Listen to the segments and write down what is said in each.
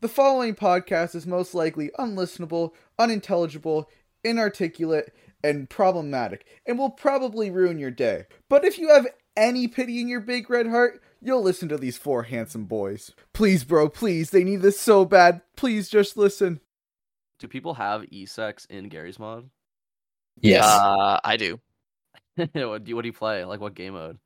The following podcast is most likely unlistenable, unintelligible, inarticulate, and problematic, and will probably ruin your day. But if you have any pity in your big red heart, you'll listen to these four handsome boys. Please, bro, please, they need this so bad. Please just listen. Do people have e-sex in Gary's mod? Yes. Uh, I do. what, do you, what do you play? Like what game mode?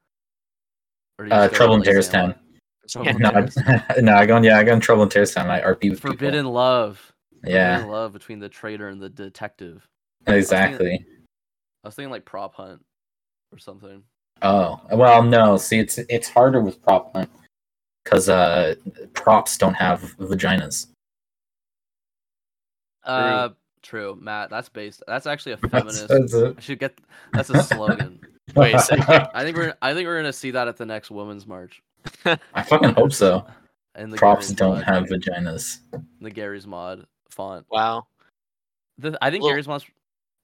Or do uh, Trouble in play Terrorist Sandlot? Town. Trouble in No, Terrorist I, no, I go on. Yeah, I go in Trouble in Terrorist Town. I RP with Forbidden love. Yeah. Forbidden love between the traitor and the detective. Exactly. I was thinking like prop hunt or something. Oh well, no. See, it's it's harder with prop hunt because uh, props don't have vaginas. Uh, true, Matt. That's based. That's actually a feminist. that's it. I should get. That's a slogan. Wait a second. I think we're. I think we're gonna see that at the next Women's March. I fucking hope so. And the Props Gary's don't mod, have vaginas. the Gary's mod font. Wow. The, I think Well- Gary's mod's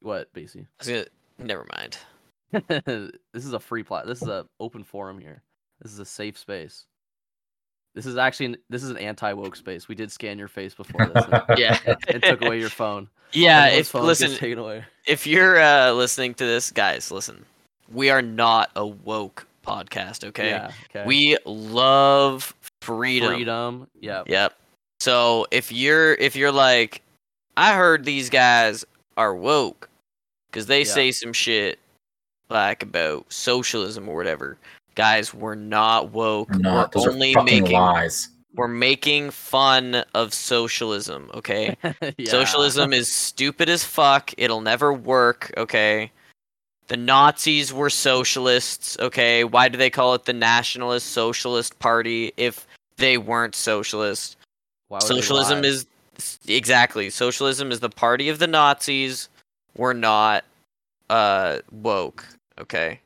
what, Basie? Gonna, never mind. this is a free plat. This is a open forum here. This is a safe space. This is actually an, this is an anti woke space. We did scan your face before this. and Yeah. it took away your phone. Yeah. If listen, taken away. if you're uh, listening to this, guys, listen. We are not a woke podcast. Okay. Yeah. Okay. We love freedom. freedom. Yeah. Yep. So if you're if you're like, I heard these guys are woke because they Yeah. say some shit like about socialism or whatever. Guys, we're not woke. Or not. We're only making lies. we're making fun of socialism. Okay. Yeah. Socialism is stupid as fuck. It'll never work, okay? The Nazis were socialists, okay? Why do they call it the Nationalist Socialist Party if they weren't socialist? Why Socialism is exactly. Socialism is the party of the Nazis. We're not uh woke, okay?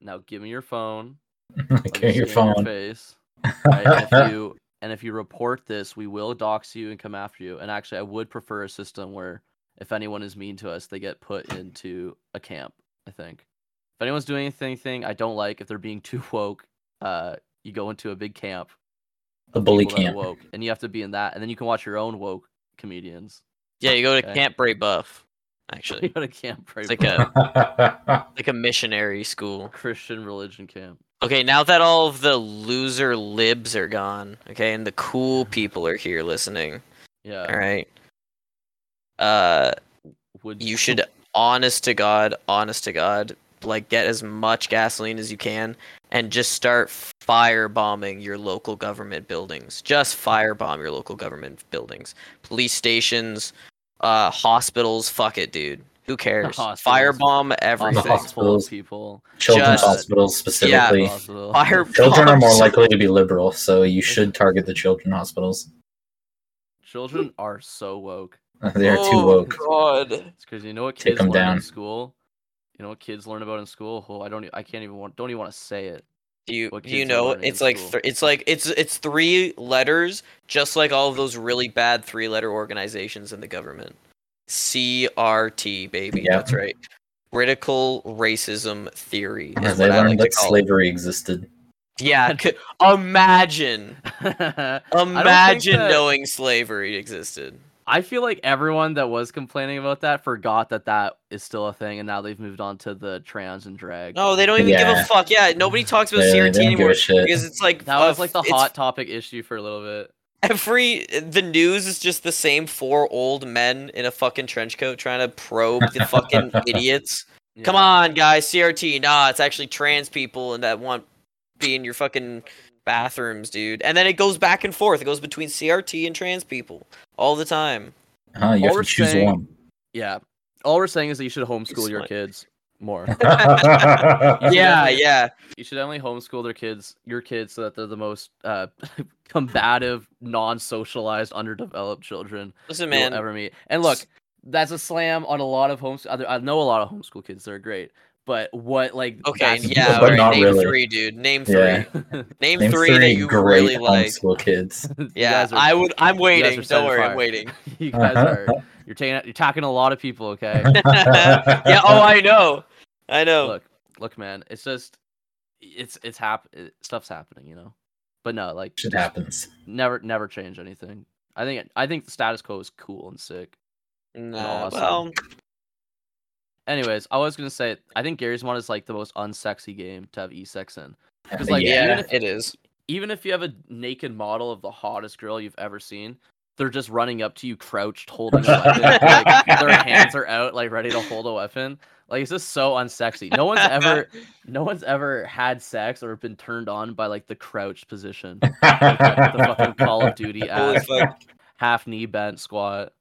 Now give me your phone. Okay, your scan phone. face. Right, and if you and if you report this, we will dox you and come after you. And actually, I would prefer a system where if anyone is mean to us, they get put into a camp. I think if anyone's doing anything I don't like, if they're being too woke, uh, you go into a big camp. A bully people that are camp. Woke, and you have to be in that, and then you can watch your own woke comedians. Yeah, you go to Okay. Camp Bray Buff, Actually, You actually. go to camp, right? It's like a like a missionary school. Christian religion camp. Okay, now that all of the loser libs are gone, okay, and the cool people are here listening, Yeah. all right. Uh, Would you should, honest to God, honest to God, like get as much gasoline as you can and just start firebombing your local government buildings. Just firebomb your local government buildings, police stations, uh, hospitals. Fuck it, dude. Who cares? Firebomb everything. hospitals hospitals. people. Children's Just- hospitals specifically. Hospital. Fire Children are more likely to be liberal, so you should target the children hospitals. Children are so woke. They are too Oh, woke. God. It's because you know what Take kids 'em learn down. in school. You know what kids learn about in school. Oh, I don't. I can't even want. Don't even want to say it. Do you what do you know it's like th- it's like it's it's three letters just like all of those really bad three letter organizations in the government crt baby Yep. that's right critical racism theory Yeah, is they what I like learned to that call it. slavery existed. yeah c- imagine I imagine that- knowing slavery existed I feel like everyone that was complaining about that forgot that that is still a thing, and now they've moved on to the trans and drag. no they don't even give a fuck yeah nobody talks about They- they crt don't give a anymore because it's like that uh, was like the hot topic issue for a little bit. every the news is just the same four old men in a fucking trench coat trying to probe the fucking idiots. Come on, guys, CRT. Nah, it's actually trans people and that want being your fucking bathrooms, dude. And then it goes back and forth. It goes between CRT and trans people all the time. Huh, you All have to choose saying- one. Yeah. All we're saying is that you should homeschool your kids more. Yeah, yeah. you should only homeschool their kids, your kids, so that they're the most uh, combative, non-socialized, underdeveloped children Listen, you'll man. ever meet. And look, that's a slam on a lot of homeschool. I know a lot of homeschool kids; they're great. But what, like, Okay, that's- yeah, but alright, not name really. three, dude. Name three. Yeah. Name, Name three, that you great really like. homeschool kids. Yeah, are- I would. I'm waiting. Don't worry, fire. I'm waiting. you uh-huh. guys are you're taking you're talking to a lot of people. Okay, yeah. Oh, I know. I know. look, look, man, it's just it's it's hap- stuff's happening, you know. But no, like Shit happens. Never, never change anything. I think I think the status quo is cool and sick. Nah, awesome. well, Anyways, I was gonna say I think Gary's Mod is like the most unsexy game to have e-sex in. like, yeah, even if- it is. Even if you have a naked model of the hottest girl you've ever seen, they're just running up to you crouched holding a weapon. like, their hands are out, like ready to hold a weapon. Like it's just so unsexy. No one's ever no one's ever had sex or been turned on by like the crouched position. the fucking Call of Duty ass half knee bent squat.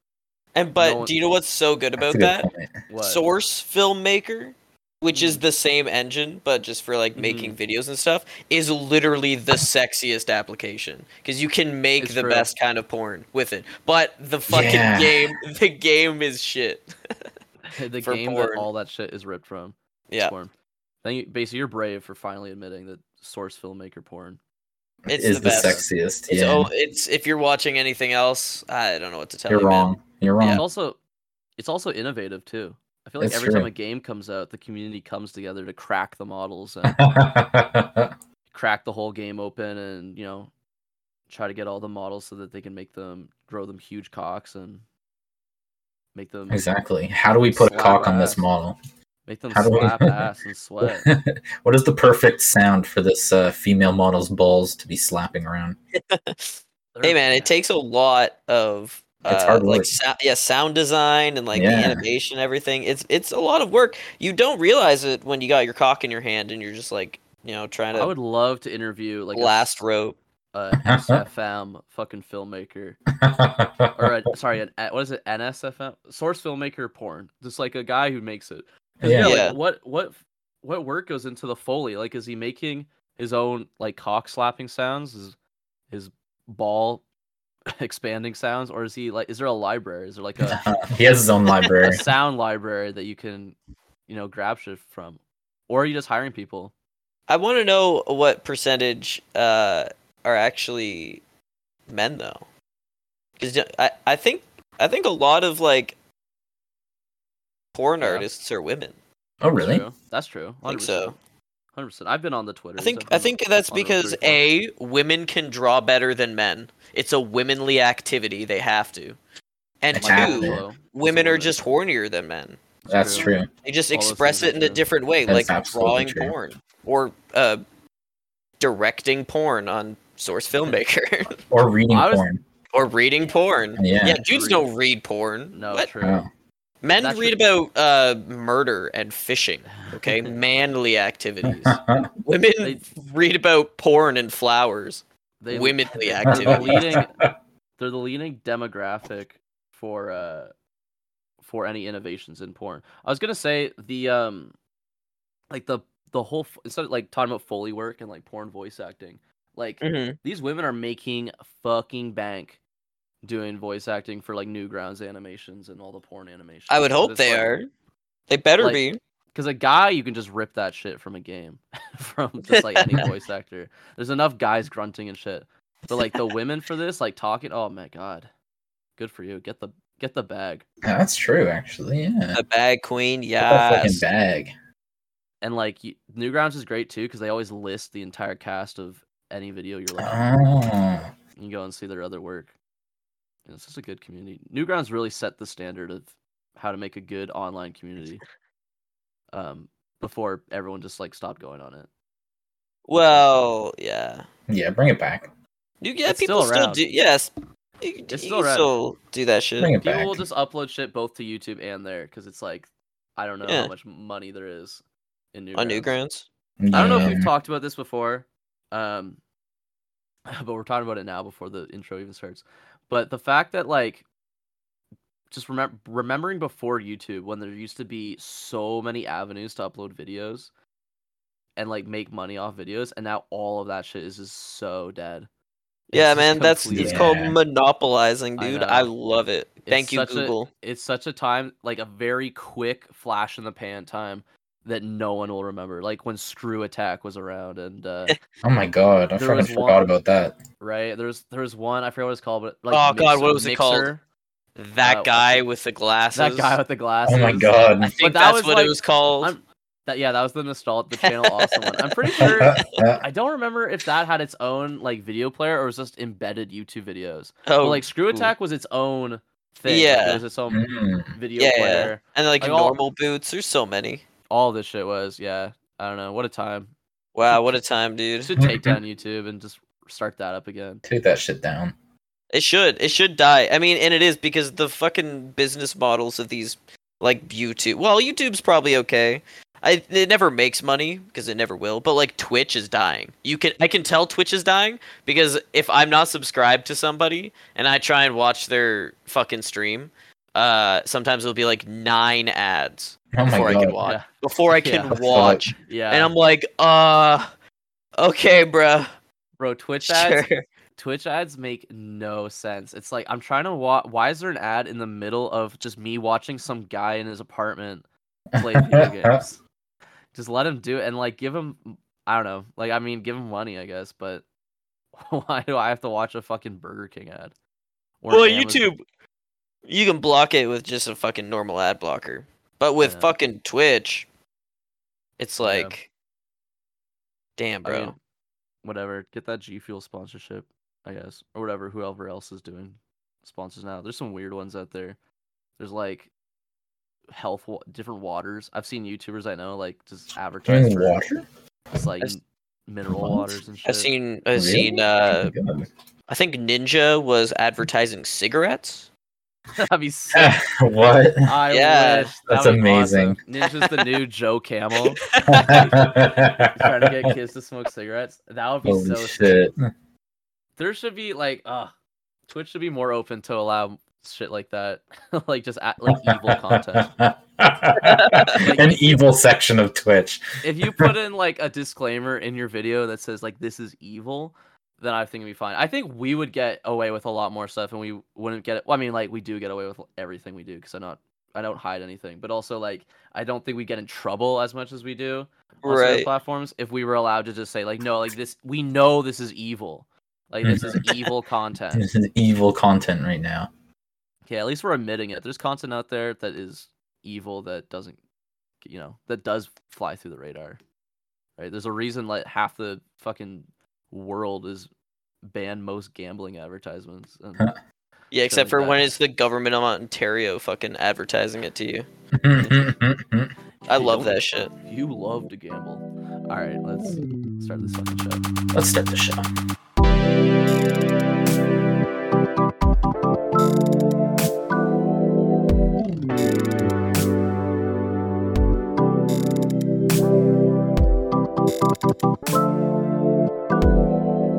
And but one- do you know what's so good about that? What? Source Filmmaker, which is Mm. the same engine but just for like Mm-hmm. making videos and stuff, is literally the sexiest application because you can make It's the true. best kind of porn with it. But the fucking Yeah. game, the game is shit. the game porn. that all that shit is ripped from. Yeah, Porn. Thank you, basically, you're brave for finally admitting that source filmmaker porn. It's is the best. sexiest. it's yeah, oh, it's if you're watching anything else, I don't know what to tell you're you. are wrong. You're wrong. It's also, it's also innovative too. I feel like It's every time a game comes out, the community comes together to crack the models and crack the whole game open, and you know, try to get all the models so that they can make them grow them huge cocks and make them exactly. How do we put a Slap cock on this model? Make them How do we- slap ass and sweat. what is the perfect sound for this uh, female model's balls to be slapping around? Hey man, it takes a lot of It's uh, hard like work. sou- yeah, sound design and like the animation, everything. It's it's a lot of work. You don't realize it when you got your cock in your hand and you're just like you know trying to I would love to interview like a last rope. a SFM fucking filmmaker or a, sorry, an, what is it? NSFM source filmmaker porn. Just like a guy who makes it. 'Cause, Yeah. like, what what what work goes into the foley? Like, is he making his own like cock slapping sounds? Is his ball expanding sounds, or is he like? Is there a library? Is there like a, he has his own a library. sound library that you can, you know, grab shit from, or are you just hiring people? I want to know what percentage uh are actually men though, because I I think I think a lot of like porn Yeah. artists are women. Oh, really? True. That's true. I think so. Hundred percent. I've been on the Twitter. I think I think that's because a women can draw better than men. It's a womanly activity; they have to. And They have two, to. women are just hornier than men. That's true. true. They just All express it are in a different way, That's like drawing true. porn or uh, directing porn on Source Filmmaker Or reading was- porn. or reading porn. Yeah. dudes Read. don't read porn. No, What? true. Oh. Men That's read about uh, murder and fishing. Okay, manly activities. Women They- read about porn and flowers. They, womenly they're the activities. leading, they're the leading demographic for uh for any innovations in porn. I was gonna say the um like the the whole instead of like talking about foley work and like porn voice acting, like Mm-hmm. these women are making fucking bank doing voice acting for like Newgrounds animations and all the porn animations. I would hope they are. They better like, be. Because a guy, you can just rip that shit from a game, from just like any voice actor. There's enough guys grunting and shit, but like the women for this, like talking. Oh my god, good for you. Get the get the bag, That's true, actually. Yeah. The bag queen, Get that fucking bag. and like you, Newgrounds is great too because they always list the entire cast of any video you're like. Oh. You go and see their other work. And it's just a good community. Newgrounds really set the standard of how to make a good online community. Um, before everyone just like stopped going on it. Well, yeah. Yeah, bring it back. You yeah, It's people still still, do. Yes, you, It's you still can still do that shit. Bring it People back. will just upload shit both to YouTube and there because it's like I don't know Yeah. how much money there is in Newgrounds. on Newgrounds. I don't know if we've talked about this before, um, but we're talking about it now before the intro even starts. But the fact that like, just remember remembering before YouTube when there used to be so many avenues to upload videos, and like make money off videos, and now all of that shit is just so dead. It's Yeah, man, that's it's called monopolizing, dude. know. I, love it. It's Thank you, such a- Google. it's such a time like a very quick flash in the pan time that no one will remember like when screw attack was around and uh Oh my god, I There fucking forgot one- about that. right there's there was one i forget what it's called but like Oh, God, what was it called? That Uh, guy with the glasses. that guy with the glasses Oh my god. I think that that's was what like- it was called. I'm- That yeah, that was the nostalgia, the channel awesome one. I'm pretty sure. I don't remember if that had its own like video player or was just embedded YouTube videos. Oh, but like Screw cool. Attack was its own thing. like, Yeah. it was its own Mm. video Yeah, yeah. player. and like, like, all- normal boots. There's so many. All this shit was yeah. I don't know what a time. Wow, what a time, dude. Should take down YouTube and just start that up again. Take that shit down. It should. It should die. I mean, and it is because the fucking business models of these, like YouTube. Well, YouTube's probably okay. I it never makes money because it never will. But like Twitch is dying. You can I can tell Twitch is dying because if I'm not subscribed to somebody and I try and watch their fucking stream, uh, sometimes it'll be like nine ads Oh before I can watch. Yeah. Before I can What the fuck? watch, Yeah, and I'm like, uh, okay, bruh. bro. Twitch ads. Sure. Twitch ads make no sense. It's like I'm trying to watch. Why is there an ad in the middle of just me watching some guy in his apartment play video games? Just let him do it and like give him. I don't know. Like I mean, give him money, I guess. But why do I have to watch a fucking Burger King ad? Or Well, Amazon- YouTube, you can block it with just a fucking normal ad blocker. But with Yeah. fucking Twitch, it's Yeah. like, damn, I bro. mean, whatever. Get that G Fuel sponsorship, I guess, or whatever. Whoever else is doing sponsors now. There's some weird ones out there. There's like health, wa- different waters. I've seen YouTubers I know like just advertise for water? It's like I've mineral What? waters and shit. I've seen, I've Really? seen. Uh, Oh. I think Ninja was advertising cigarettes. That'd be sick. what? I Yeah. wish. That's That'd amazing. awesome. Ninja's the new Joe Camel. trying to get kids to smoke cigarettes. That would be Holy so sick. shit. there should be like uh twitch should be more open to allow shit like that like just a like evil content An evil section of Twitch. if you put in like a disclaimer in your video that says like this is evil then i think it'd be fine i think we would get away with a lot more stuff and we wouldn't get it well, i mean like we do get away with everything we do because i'm not i don't hide anything but also like i don't think we get in trouble as much as we do on certain Right. platforms if we were allowed to just say like no like this we know this is evil like this is mm-hmm. evil content This is evil content right now. Okay, at least we're admitting it. There's content out there that is evil that doesn't, you know, that does fly through the radar. Right? There's a reason like half the fucking world is banned most gambling advertisements. And Yeah, except like for when that. it's the government of Ontario fucking advertising it to you. I Hey, love that shit. you love to gamble. All right, let's start this fucking show. Let's start the show.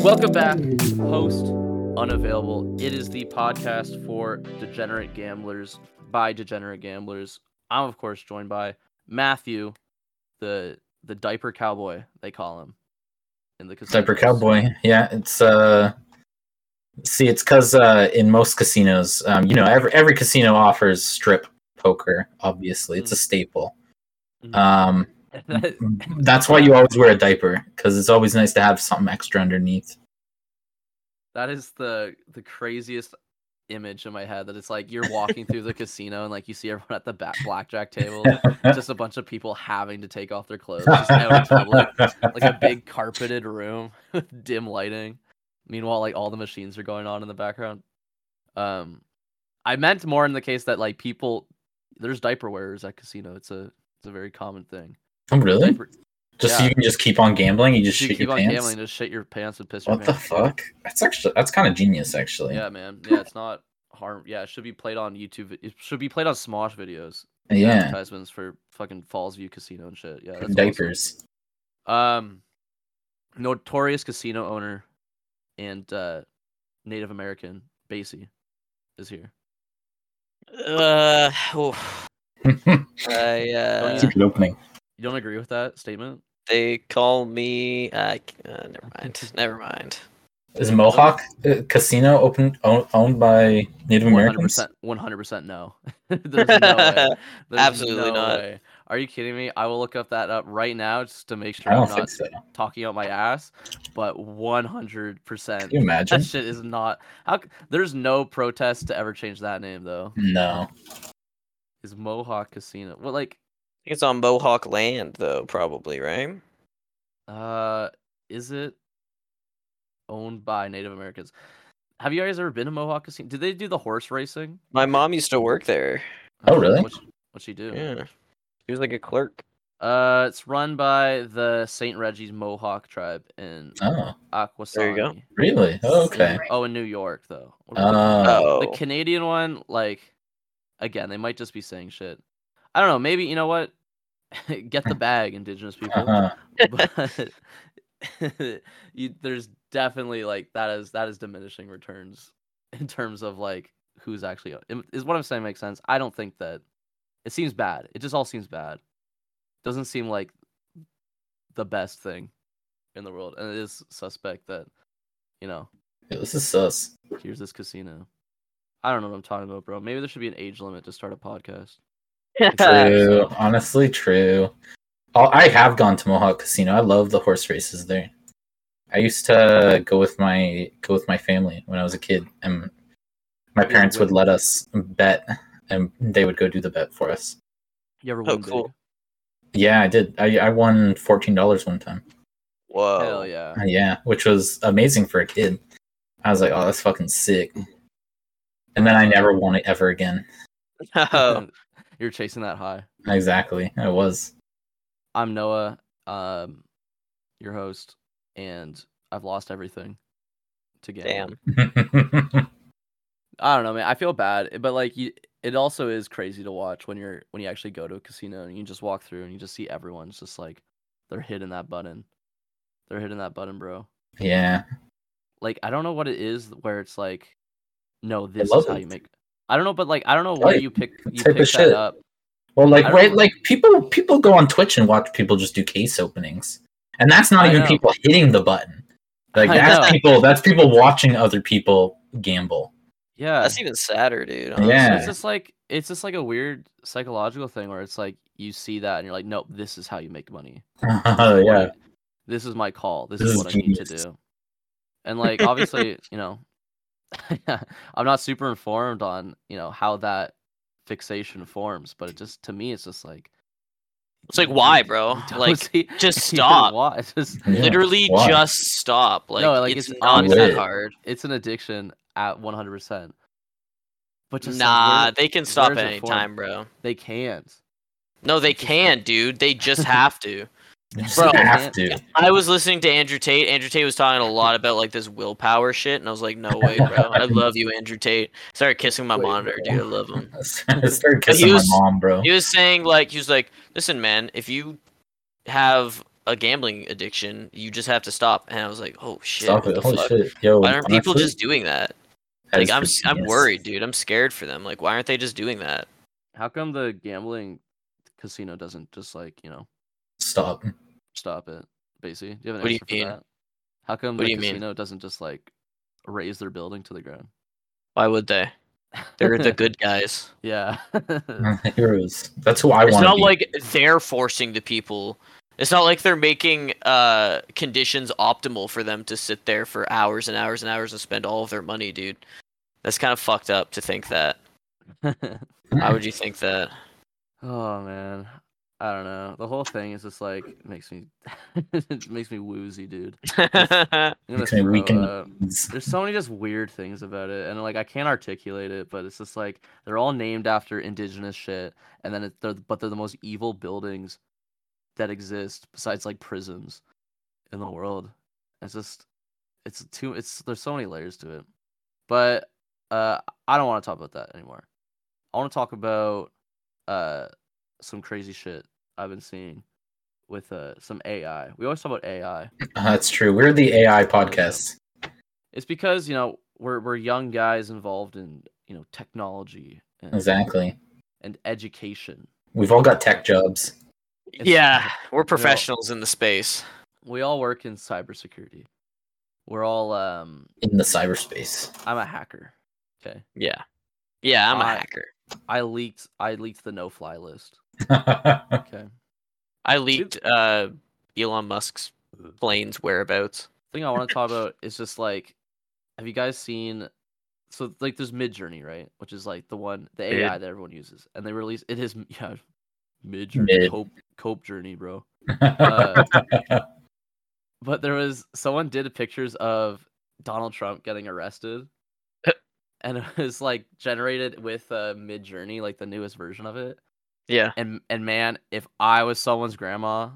Welcome back, host unavailable. It is the podcast for degenerate gamblers by degenerate gamblers. I'm of course joined by Matthew, the the diaper cowboy they call him in the Diaper. Cowboy. Yeah, it's uh see it's cause uh in most casinos, um, you know, every every casino offers strip poker, obviously. It's a staple. Mhm. Um that's why you always wear a diaper, because it's always nice to have something extra underneath. that is the the craziest image in my head. That it's like you're walking through the casino and like you see everyone at the ba- blackjack table, just a bunch of people having to take off their clothes, just out in public. like a big carpeted room with dim lighting. Meanwhile, like all the machines are going on in the background. Um, I meant more in the case that like people, there's diaper wearers at casino. It's a it's a very common thing. Oh really? Diaper, Just so you can just keep on gambling, you just you shit keep your on pants. gambling, just shit your pants and piss your What the pants. fuck? That's actually that's kind of genius, actually. Yeah, man. Yeah, it's not harm. Yeah, it should be played on YouTube. It should be played on Smosh videos. Yeah. Advertisements for fucking Fallsview Casino and shit. Yeah, that's awesome. Diapers. Um, notorious casino owner and uh, Native American Basie is here. Uh, oh. I, uh, That's a good opening. You don't agree with that statement? they call me. I, c- uh, never mind. Never mind. Is Mohawk uh, Casino open owned, owned by Native One hundred Americans? One hundred percent no. There's no way. There's Absolutely no not. way. Are you kidding me? I will look up that up right now just to make sure I I'm don't so. talking out my ass. But one hundred percent. Can you imagine? That shit is not. How? There's no protest to ever change that name though. No. Is Mohawk Casino? Well, like, it's on Mohawk land though, probably, right? Uh, is it owned by Native Americans? Have you guys ever been to Mohawk Casino? Did they do the horse racing? My mom used to work there. Oh, really? What's what she do? Yeah. She was like a clerk. Uh, it's run by the Saint Regis Mohawk tribe in Oh, Akwesasne. There you go. really? Oh, okay. Oh, in New York though. What about- Uh, the Oh. Canadian one, like, again, they might just be saying shit. I don't know. Maybe you know what? Get the bag, Indigenous people. uh-huh. but you, there's definitely like that is that is diminishing returns in terms of like who's actually is what I'm saying makes sense. I don't think that it seems bad. It just all seems bad. Doesn't seem like the best thing in the world, and it is suspect that you know Yeah, this is sus. here's this casino. I don't know what I'm talking about, bro. Maybe there should be an age limit to start a podcast. True. Honestly, true. Oh, I have gone to Mohawk Casino. I love the horse races there. I used to go with my go with my family when I was a kid, and my parents would let us bet, and they would go do the bet for us. You ever Oh, win big? Yeah, I did. I, I won fourteen dollars one time. Whoa. Hell yeah. Uh, yeah, which was amazing for a kid. I was like, oh, that's fucking sick. And then I never won it ever again. Oh. You're chasing that high. Exactly, I was. I'm Noah, um, your host, and I've lost everything to gambling. Damn. I don't know, man. I feel bad, but like you, it also is crazy to watch when you're when you actually go to a casino and you just walk through and you just see everyone's just like they're hitting that button. They're hitting that button, bro. yeah, Like I don't know what it is where it's like, no, this is how you make. I don't know, but like I don't know why Right. you pick you Type of pick that shit. up. Well, like right, know. like people people go on Twitch and watch people just do case openings, and that's not I even know. people hitting the button. Like I that's know. people that's people watching other people gamble. Yeah, That's even sadder, dude. Yeah. It's just like it's just like a weird psychological thing where it's like you see that and you're like, nope, this is how you make money. Oh yeah, this is my call. This, This is is what I need to do. And like obviously, you know, I'm not super informed on you know how that fixation forms, but it just to me, it's just like It's like, why, bro? Like, see- just stop. Why? Just Yeah, Literally why? just stop. Like, no, like it's, it's, not that hard. It's an addiction at 100. percent But just like, Nah, where- they can stop at any time, bro. they can't. No, they can't, dude. They just have to. You just Bro, have to. I was listening to Andrew Tate. Andrew Tate was talking a lot about like this willpower shit, and I was like, "No way, bro! I love you, Andrew Tate." Started kissing my Wait, monitor, bro. dude. I love him. I started kissing was- my mom, bro. He was saying like he was like, "Listen, man, if you have a gambling addiction, you just have to stop." And I was like, "Oh shit! Stop it! the Holy fuck? shit, yo! Why aren't people just doing that? that Like I'm for s- I'm worried, dude. I'm scared for them. Like why aren't they just doing that? How come the gambling casino doesn't just like you know Stop. Stop it? Basically, do you have an What do you answer for mean? that? How come What the do you mean? casino doesn't just like raise their building to the ground? Why would they? They're the good guys. yeah. Heroes. That's who I want. It's not be. like they're forcing the people. It's not like they're making uh conditions optimal for them to sit there for hours and hours and hours and spend all of their money, dude. That's kind of fucked up to think that. Why would you think that? oh man, I don't know. The whole thing is just like makes me it makes me woozy, dude. I'm gonna Makes me weak throw in up. There's so many just weird things about it, and like I can't articulate it, but it's just like they're all named after indigenous shit, and then it, they're but they're the most evil buildings that exist besides like prisons in the world. It's just it's too it's there's so many layers to it, but uh I don't want to talk about that anymore. I want to talk about uh some crazy shit I've been seeing with uh some AI. We always talk about AI. Uh, That's true. We're the AI podcast. It's because you know we're we're young guys involved in you know technology and, Exactly. and education. We've all got tech jobs. It's- yeah, we're professionals in the space. We all work in cybersecurity. We're all um. in the cyberspace. I'm a hacker. Okay. Yeah. Yeah, I'm a I- hacker. I leaked. I leaked the no-fly list. Okay. I leaked uh Elon Musk's plane's whereabouts. thing I want to talk about is just like, have you guys seen? So like, there's Midjourney, right? Which is like the one, the Mid? AI that everyone uses, and they release it is yeah, mid journey, Mid. cope cope journey, bro. Uh, But there was someone did pictures of Donald Trump getting arrested, and it was like generated with uh, Midjourney, like the newest version of it. Yeah. And and man, if I was someone's grandma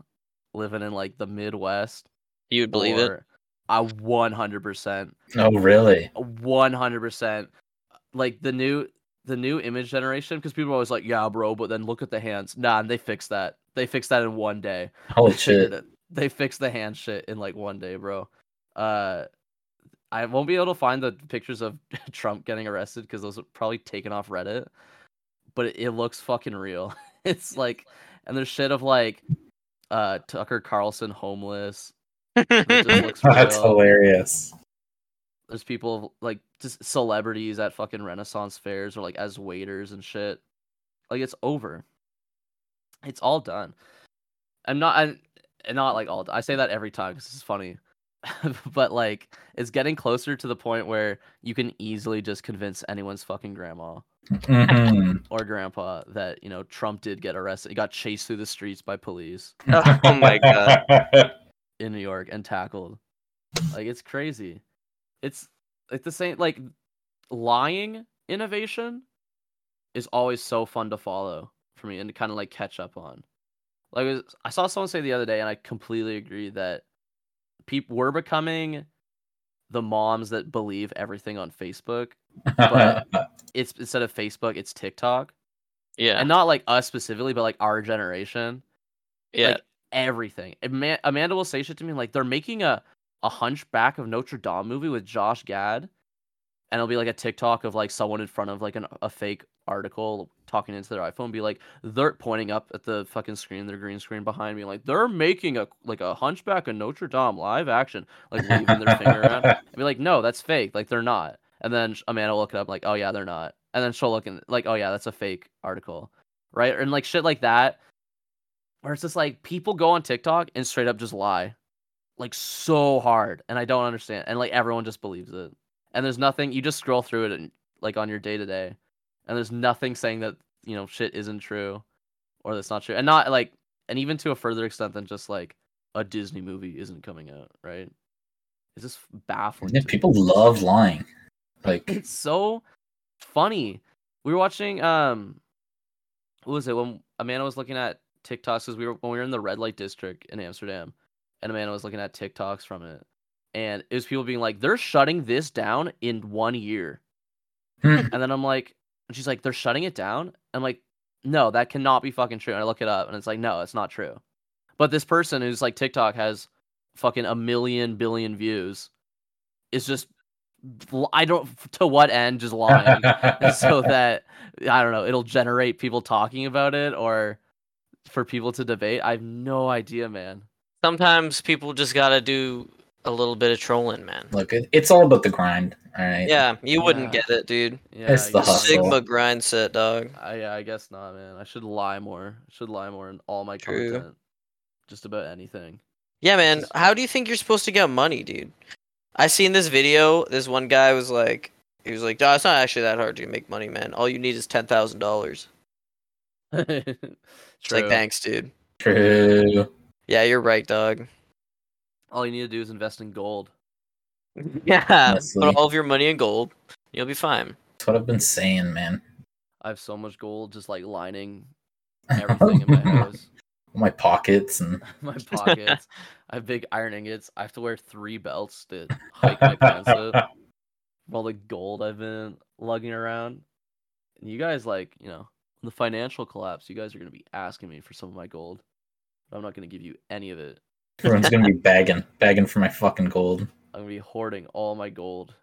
living in like the Midwest, You would believe it. I one hundred percent, oh, really? one hundred percent, like the new the new image generation, because people are always like, yeah, bro, but then look at the hands. Nah, and they fixed that. They fixed that in one day. Holy They figured shit. They fixed the hand shit in like one day, bro. Uh, I won't be able to find the pictures of Trump getting arrested because those are probably taken off Reddit. But it, it looks fucking real. it's like, and there's shit of like, uh, Tucker Carlson homeless. It just looks That's real. hilarious. There's people like just celebrities at fucking Renaissance fairs or like as waiters and shit. Like it's over. It's all done. I'm not. I'm and not like all. I say that every time because it's funny, but like it's getting closer to the point where you can easily just convince anyone's fucking grandma Mhm. or grandpa that you know Trump did get arrested. He got chased through the streets by police Oh my God. in New York and tackled. Like it's crazy. It's like the same like lying innovation is always so fun to follow for me and to kind of like catch up on. Like was- I saw someone say the other day and I completely agree that people we're becoming the moms that believe everything on Facebook. But- It's instead of Facebook, it's TikTok. Yeah. And not like us specifically, but like our generation. yeah. like, everything. Amanda will say shit to me like they're making a a Hunchback of Notre Dame movie with Josh Gad, and it'll be like a TikTok of like someone in front of like an, a fake article talking into their iPhone, be like they're pointing up at the fucking screen, their green screen behind me, like they're making a like a Hunchback of Notre Dame live action, like waving their finger around. I'd be like, no, that's fake. Like they're not. And then Amanda will look it up, like, oh yeah, they're not. And then she'll look and like, oh yeah, that's a fake article, right? And like shit like that where it's just like people go on TikTok and straight up just lie, like so hard, and I don't understand, and like everyone just believes it, and there's nothing. You just scroll through it and like on your day to day, and there's nothing saying that you know shit isn't true, or that's not true, and not like, and even to a further extent than just like a Disney movie isn't coming out, right? It's just baffling. Yeah, to me. people love lying. Like, It's so funny. We were watching um what was it when Amanda was looking at TikToks because we were when we were in the red light district in Amsterdam and Amanda was looking at TikToks from it. And it was people being like, they're shutting this down in one year. hmm, And then I'm like, and she's like, they're shutting it down? I'm like, no, that cannot be fucking true. And I look it up and it's like, no, it's not true. But this person who's like TikTok has fucking a million billion views is just I don't to what end just lying so that I don't know it'll generate people talking about it or for people to debate. I have no idea, man. Sometimes people just gotta do a little bit of trolling, man. look, it, it's all about the grind. All right. Yeah, you wouldn't Yeah. get it, dude. Yeah, It's the hustle. Sigma grind set, dog. I I guess not, man. I should lie more. I should lie more in all my True. content, just about anything. Yeah, man. Just- How do you think you're supposed to get money, dude? I seen this video. This one guy was like, he was like, "Nah, it's not actually that hard to make money, man. All you need is ten thousand dollars." it's It's like, thanks, dude. True. Yeah, you're right, dog. All you need to do is invest in gold. Yeah, Honestly. put all of your money in gold. You'll be fine. That's what I've been saying, man. I have so much gold just like lining everything in my house. My pockets and my pockets. I have big iron ingots. I have to wear three belts to hike my pants up. All the gold I've been lugging around. And you guys like, you know, the financial collapse, you guys are gonna be asking me for some of my gold. But I'm not gonna give you any of it. Everyone's gonna be bagging, bagging for my fucking gold. I'm gonna be hoarding all my gold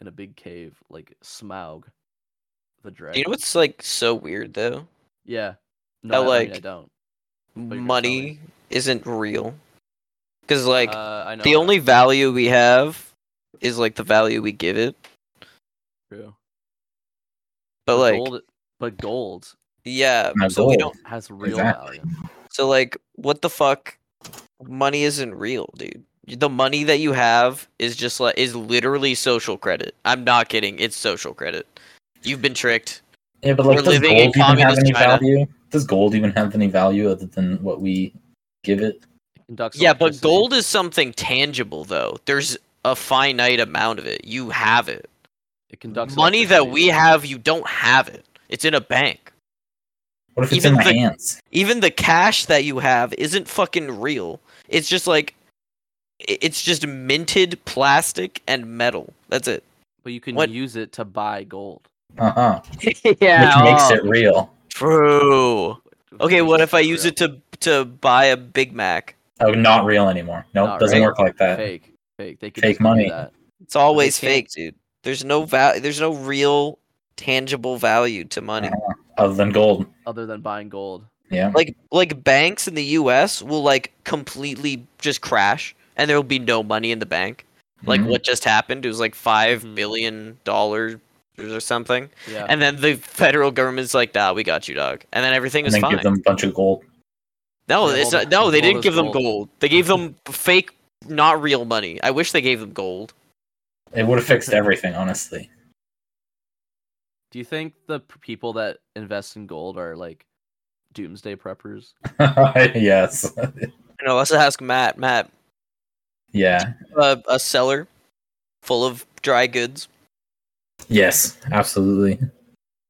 in a big cave like Smaug, the dragon. You know what's like so weird though? Yeah. No, That, I, I mean, I don't. you're gonna tell Money isn't real. Because like uh, I know the that. only value we have is like the value we give it. True. But like gold, but gold yeah, No, so we don't has real Exactly. value. So like, what the fuck? Money isn't real, dude. The money that you have is just like is literally social credit. I'm not kidding. It's social credit. You've been tricked. Yeah, but like, We're does living gold even have any China. value? Does gold even have any value other than what we give it? It Yeah, but gold is something tangible though. There's a finite amount of it. You have it. It conducts Money that we have, you don't have it. It's in a bank. What if it's Even in my hands? Even the cash that you have isn't fucking real. It's just like it's just minted plastic and metal. That's it. But you can What- use it to buy gold. Uh huh. yeah. Which makes it real. True. Okay, what if I use it to to buy a Big Mac? Oh, not real anymore. Nope, Not doesn't real. work like that. fake? Fake. They could Fake just money. That. It's always fake, dude. There's no val- there's no real tangible value to money. Uh-huh. Other than gold. other than buying gold. Yeah. Like like banks in the US will like completely just crash and there will be no money in the bank. Like Mhm. what just happened, it was like five Mhm. dollars or something. Yeah. And then the federal government's like, "Nah, we got you, dog." And then everything And is then fine. give them a bunch of gold. No, Yeah, it's not, no, they didn't is give them gold. gold. They gave them fake, not real money. I wish they gave them gold. It would have fixed everything, honestly. Do you think the people that invest in gold are like doomsday preppers? yes. You know, let's ask Matt. Matt, yeah. a, a cellar full of dry goods Yes. Absolutely.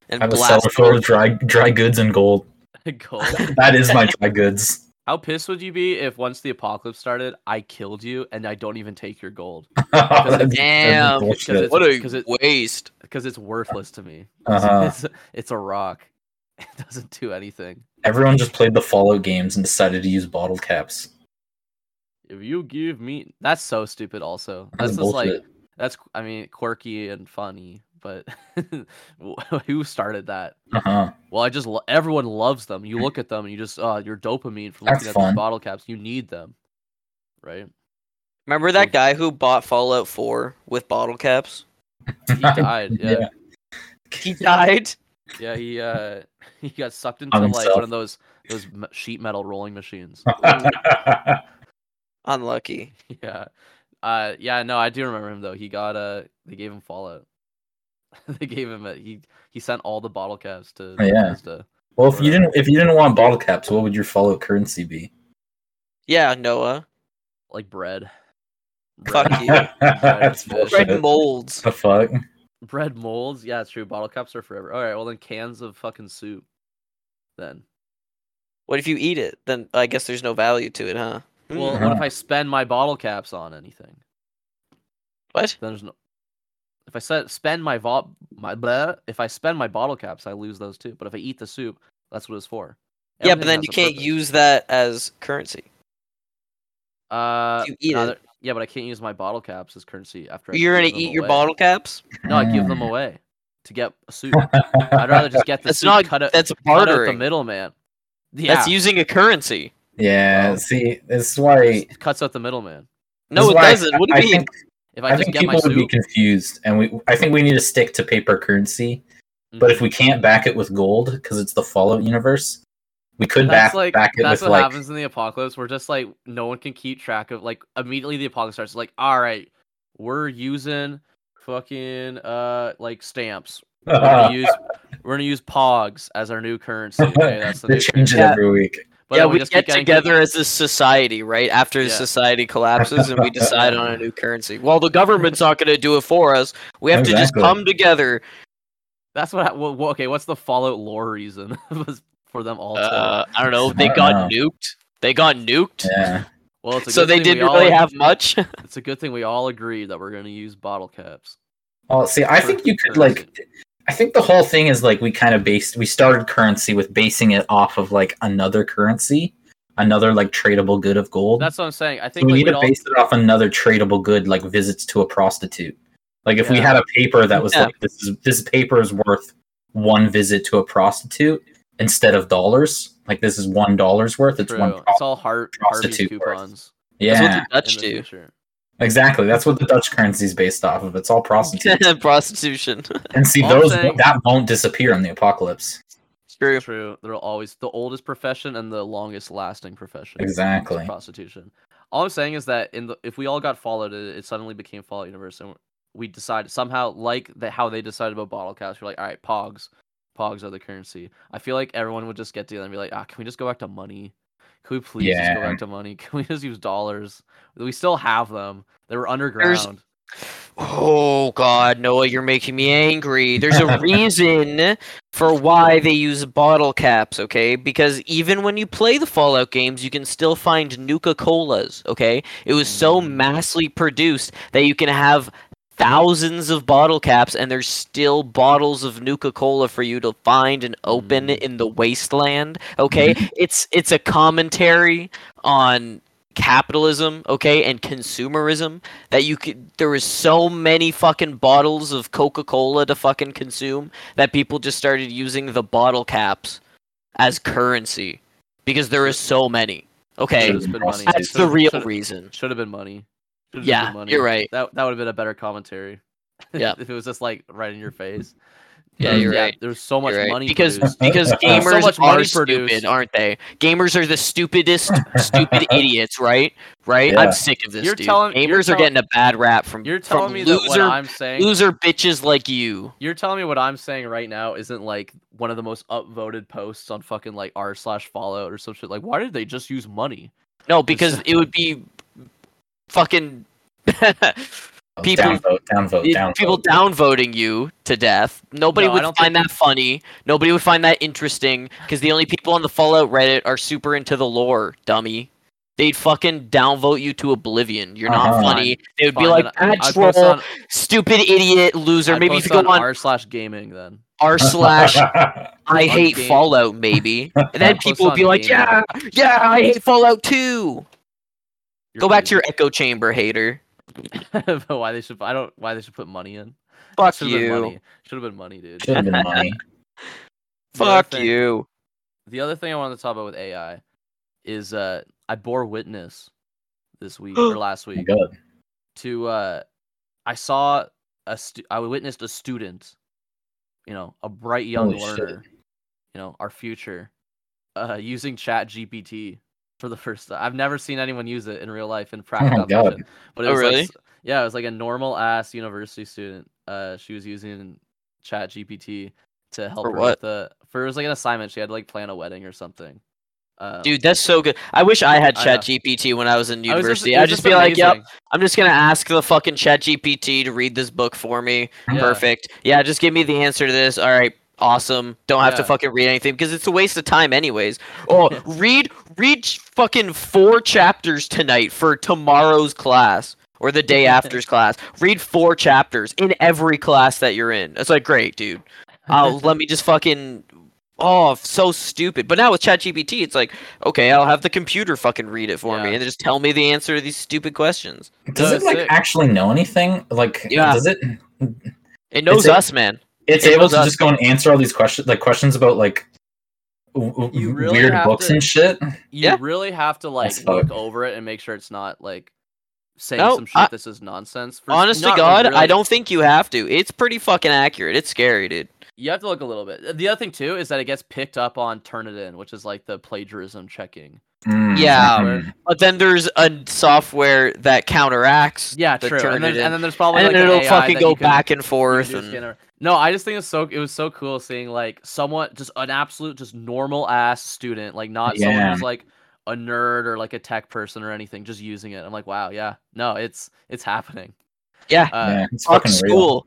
and I have a cellar full of dry dry goods and gold. gold. That is my dry goods. How pissed would you be if once the apocalypse started, I killed you and I don't even take your gold That's- that's Damn, bullshit. because What a 'cause it- waste! because it's worthless to me. Uh-huh. It's, it's a rock. It doesn't do anything. Everyone just played the Fallout games and decided to use bottle caps. If you give me, that's so stupid. Also, That's that's just like that's I mean quirky and funny, but who started that? Uh-huh. Well, I just lo- everyone loves them. You look at them and you just uh your dopamine from That's looking at fun. these bottle caps. You need them, right? Remember that guy who bought Fallout 4 with bottle caps? He died. Yeah, yeah. He died. Yeah, he uh he got sucked into like one of those those sheet metal rolling machines. Unlucky. yeah, uh yeah no I do remember him though. He got uh they gave him Fallout. they gave him a he he sent all the bottle caps to Oh, yeah. Bethesda. well, if you didn't if you didn't want bottle caps, what would your Fallout currency be? Yeah, Noah. like bread. Fuck Bread. you. That's Bread molds. The fuck? Bread molds. Yeah, it's true. Bottle caps are forever. All right, well then cans of fucking soup. Then. What if you eat it? Then I guess there's no value to it, huh? Well, Hmm. what if. I spend my bottle caps on anything? what? Then there's no. If I set, spend my vo- my blah, if I spend my bottle caps, I lose those too. But if I eat the soup, that's what it's for. Yeah, but then you can't purpose. use that as currency. Uh, you eat now it. That- Yeah, but I can't use my bottle caps as currency after. I You're gonna eat your away. bottle caps? No, I give them away to get a suit. I'd rather just get the That's soup. not. cut it. that's cut out the middleman. Yeah, That's using a currency. Yeah, Well, see, this is why. it cuts out the middleman. No, it doesn't. What do I mean? think, If I, I just think get my people would be confused, and we. I think we need to stick to paper currency. But mm-hmm. if we can't back it with gold because it's the Fallout universe, we could that's back like back it that's with what like. happens in the apocalypse. We're just like no one can keep track of like immediately the apocalypse starts. Like, all right, we're using fucking uh like stamps. We're gonna use we're gonna use Pogs as our new currency. Okay, that's the they new change it currency. Yeah. every week. But yeah, then we, just get keep getting together as a society, right? After Yeah. society collapses and we decide on a new currency. Well, the government's not going to do it for us. We have to just come together. That's what. hap- Well, well, okay, what's the Fallout lore reason was for them all? to... Uh, I don't know. They don't got know. nuked. They got nuked. Yeah. well, it's a So they thing didn't all really ag- have much. It's a good thing we all agree that we're gonna use bottle caps. Well, see, I think you could currency. like. I think the whole thing is like we kind of based. We started currency with basing it off of like another currency, another like tradable good of gold. That's what I'm saying. I So think we like, need to all... base it off another tradable good, like visits to a prostitute. Like if we had a paper that was Yeah. like this is this paper is worth one visit to a prostitute instead of dollars. Like this is one dollar's worth. It's True. one. It's all Hart Harvey's prostitute worth. coupons yeah, That's what the Dutch the do. future. exactly. That's what the Dutch currency is based off of. It's all prostitutes. Prostitution. and see, All those saying- that won't disappear in the apocalypse. True. True. They're always the oldest profession and the longest lasting profession. Exactly. Prostitution. All I'm saying is that in the if we all got followed, it, it suddenly became Fallout Universe, and we decided somehow like the, how they decided about bottle caps. We're like, all right, Pogs. Pogs are the currency. I feel like everyone would just get together and be like, ah, can we just go back to money? Can we please just go back to money? Can we just use dollars? We still have them. They were underground. Oh God, Noah, you're making me angry. There's a reason for why they use bottle caps, okay? Because even when you play the Fallout games, you can still find Nuka Colas, okay? It was so Mm. massively produced that you can have thousands of bottle caps and there's still bottles of Nuka Cola for you to find and open Mm. in the wasteland, okay? it's it's a commentary on capitalism, okay, and consumerism that you could there was so many fucking bottles of Coca-Cola to fucking consume that people just started using the bottle caps as currency because there is so many. Okay, been money. that's the real should've- reason. Should have been money. Should've just Yeah, money. you're right. That that would have been a better commentary. Yeah. if it was just like right in your face. Yeah, you're right. There's so much right. money because produced. because gamers much are money stupid, produced. aren't they? Gamers are the stupidest stupid idiots, right? Right? Yeah. I'm sick of this, You're dude. telling- Gamers you're are tell- getting a bad rap from You're from telling me that what I'm saying. loser bitches like you. You're telling me what I'm saying right now isn't like one of the most upvoted posts on fucking like r slash Fallout or some shit. Like, why did they just use money? No, because it would be fucking people downvote, downvote, downvote. people downvoting you to death. Nobody No, would find think- that funny. Nobody would find that interesting because the only people on the Fallout Reddit are super into the lore, dummy. They'd fucking downvote you to oblivion. You're not Uh-huh. funny. They would be like, then I- "Ah, I'd troll, on, stupid idiot, loser. I'd Maybe if you go on r slash gaming then. r slash I hate game. Fallout, maybe. And then Post people would be like, gaming. yeah, yeah, I hate Fallout too. You're Go back to your echo chamber, hater. But why they should? I don't. Why they should put money in? Fuck Should have you. money. Should have been money, dude. Should have been money. The Fuck thing- you. The other thing I wanted to talk about with AI is uh I bore witness this week or last Oh week God. to uh I saw a stu- I witnessed a student, you know, a bright young Holy shit. learner, you know, our future, uh using Chat GPT for the first time. I've never seen anyone use it in real life in practice. Oh my God. But it Oh, was really? s- yeah, it was like a normal ass university student. Uh she was using Chat GPT to help For her what? with the for it was like an assignment. She had to like plan a wedding or something. Um, Dude, that's so good. I wish I had I Chat know. GPT when I was in I was university. I'd was just, be like, yep. I'm just gonna ask the fucking Chat GPT to read this book for me. Yeah. Perfect. Yeah, just give me the answer to this. All right, awesome. Don't have to fucking read anything because it's a waste of time anyways. Oh, read read fucking four chapters tonight for tomorrow's class or the day after's class. Read four chapters in every class that you're in. It's like great, dude. I'll oh, let me just fucking Oh, so stupid. But now with ChatGPT, it's like, okay, I'll have the computer fucking read it for me and just tell me the answer to these stupid questions. Does No, it like sick. actually know anything? Like, Yeah. does it? It knows a- us, man. It's It able to us. just go and answer all these questions, like questions about like w- w- really weird books to- and shit. You Yeah. really have to like That's look fucked. over it and make sure it's not like saying No, some shit I- this is nonsense. For, Honest to not God, I don't think you have to. It's pretty fucking accurate. It's scary, dude. You have to look a little bit. The other thing too is that it gets picked up on Turnitin, which is like the plagiarism checking. Mm, Yeah. mhm. But then there's a software that counteracts. Yeah, the true. And then, and then there's probably and like then an it'll AI fucking go you can- back and forth. And scanner- No, I just think it's so it was so cool seeing like someone just an absolute just normal ass student, like not someone who's like a nerd or like a tech person or anything, just using it. I'm like, wow, yeah, no, it's it's happening. Yeah, Uh, yeah, fuck fucking real. school.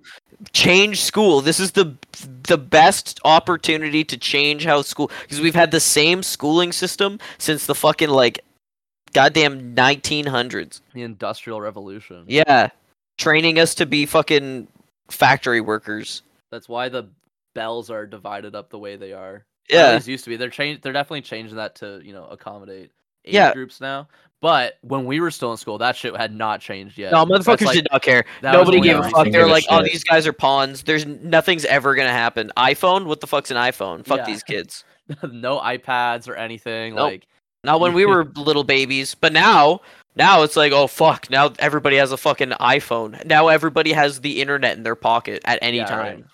Change school. This is the the best opportunity to change how school because we've had the same schooling system since the fucking like goddamn 1900s. The Industrial Revolution. Yeah, training us to be fucking factory workers. That's why the bells are divided up the way they are. Or Yeah. These used to be. They're change. They're definitely changing that to you know accommodate age Yeah. groups now. But when we were still in school, that shit had not changed yet. No, motherfuckers like- did not care. Nobody gave a fuck. They were give a like, "Oh, these guys are pawns. There's nothing's ever gonna happen." iPhone? What the fuck's an iPhone? Fuck Yeah. these kids. no iPads or anything. Nope. Like Not when we were little babies, but now, now it's like, oh fuck! Now everybody has a fucking iPhone. Now everybody has the internet in their pocket at any Yeah, right. time.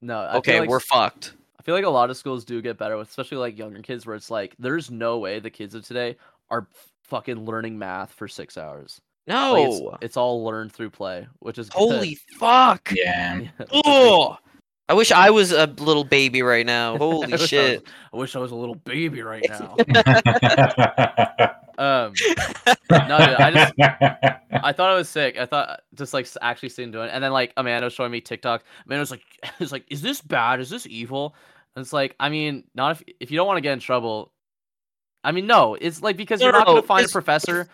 no. I Okay, like we're s- fucked. I feel like a lot of schools do get better with, especially like younger kids, where it's like there's no way the kids of today are fucking learning math for six hours. No, Like, it's, it's all learned through play, which is good. holy fuck! Yeah. Yeah, which is like- Oh, I wish I was a little baby right now. Holy I shit. was- I wish I was a little baby right now. I um, no, dude, I just I thought it was sick. I thought just like actually seeing doing it, and then like Amanda was showing me TikTok. Amanda was like, "It's like, is this bad? Is this evil?" And it's like, I mean, not if if you don't want to get in trouble. I mean, no, it's like because No, you're not no, gonna find a professor.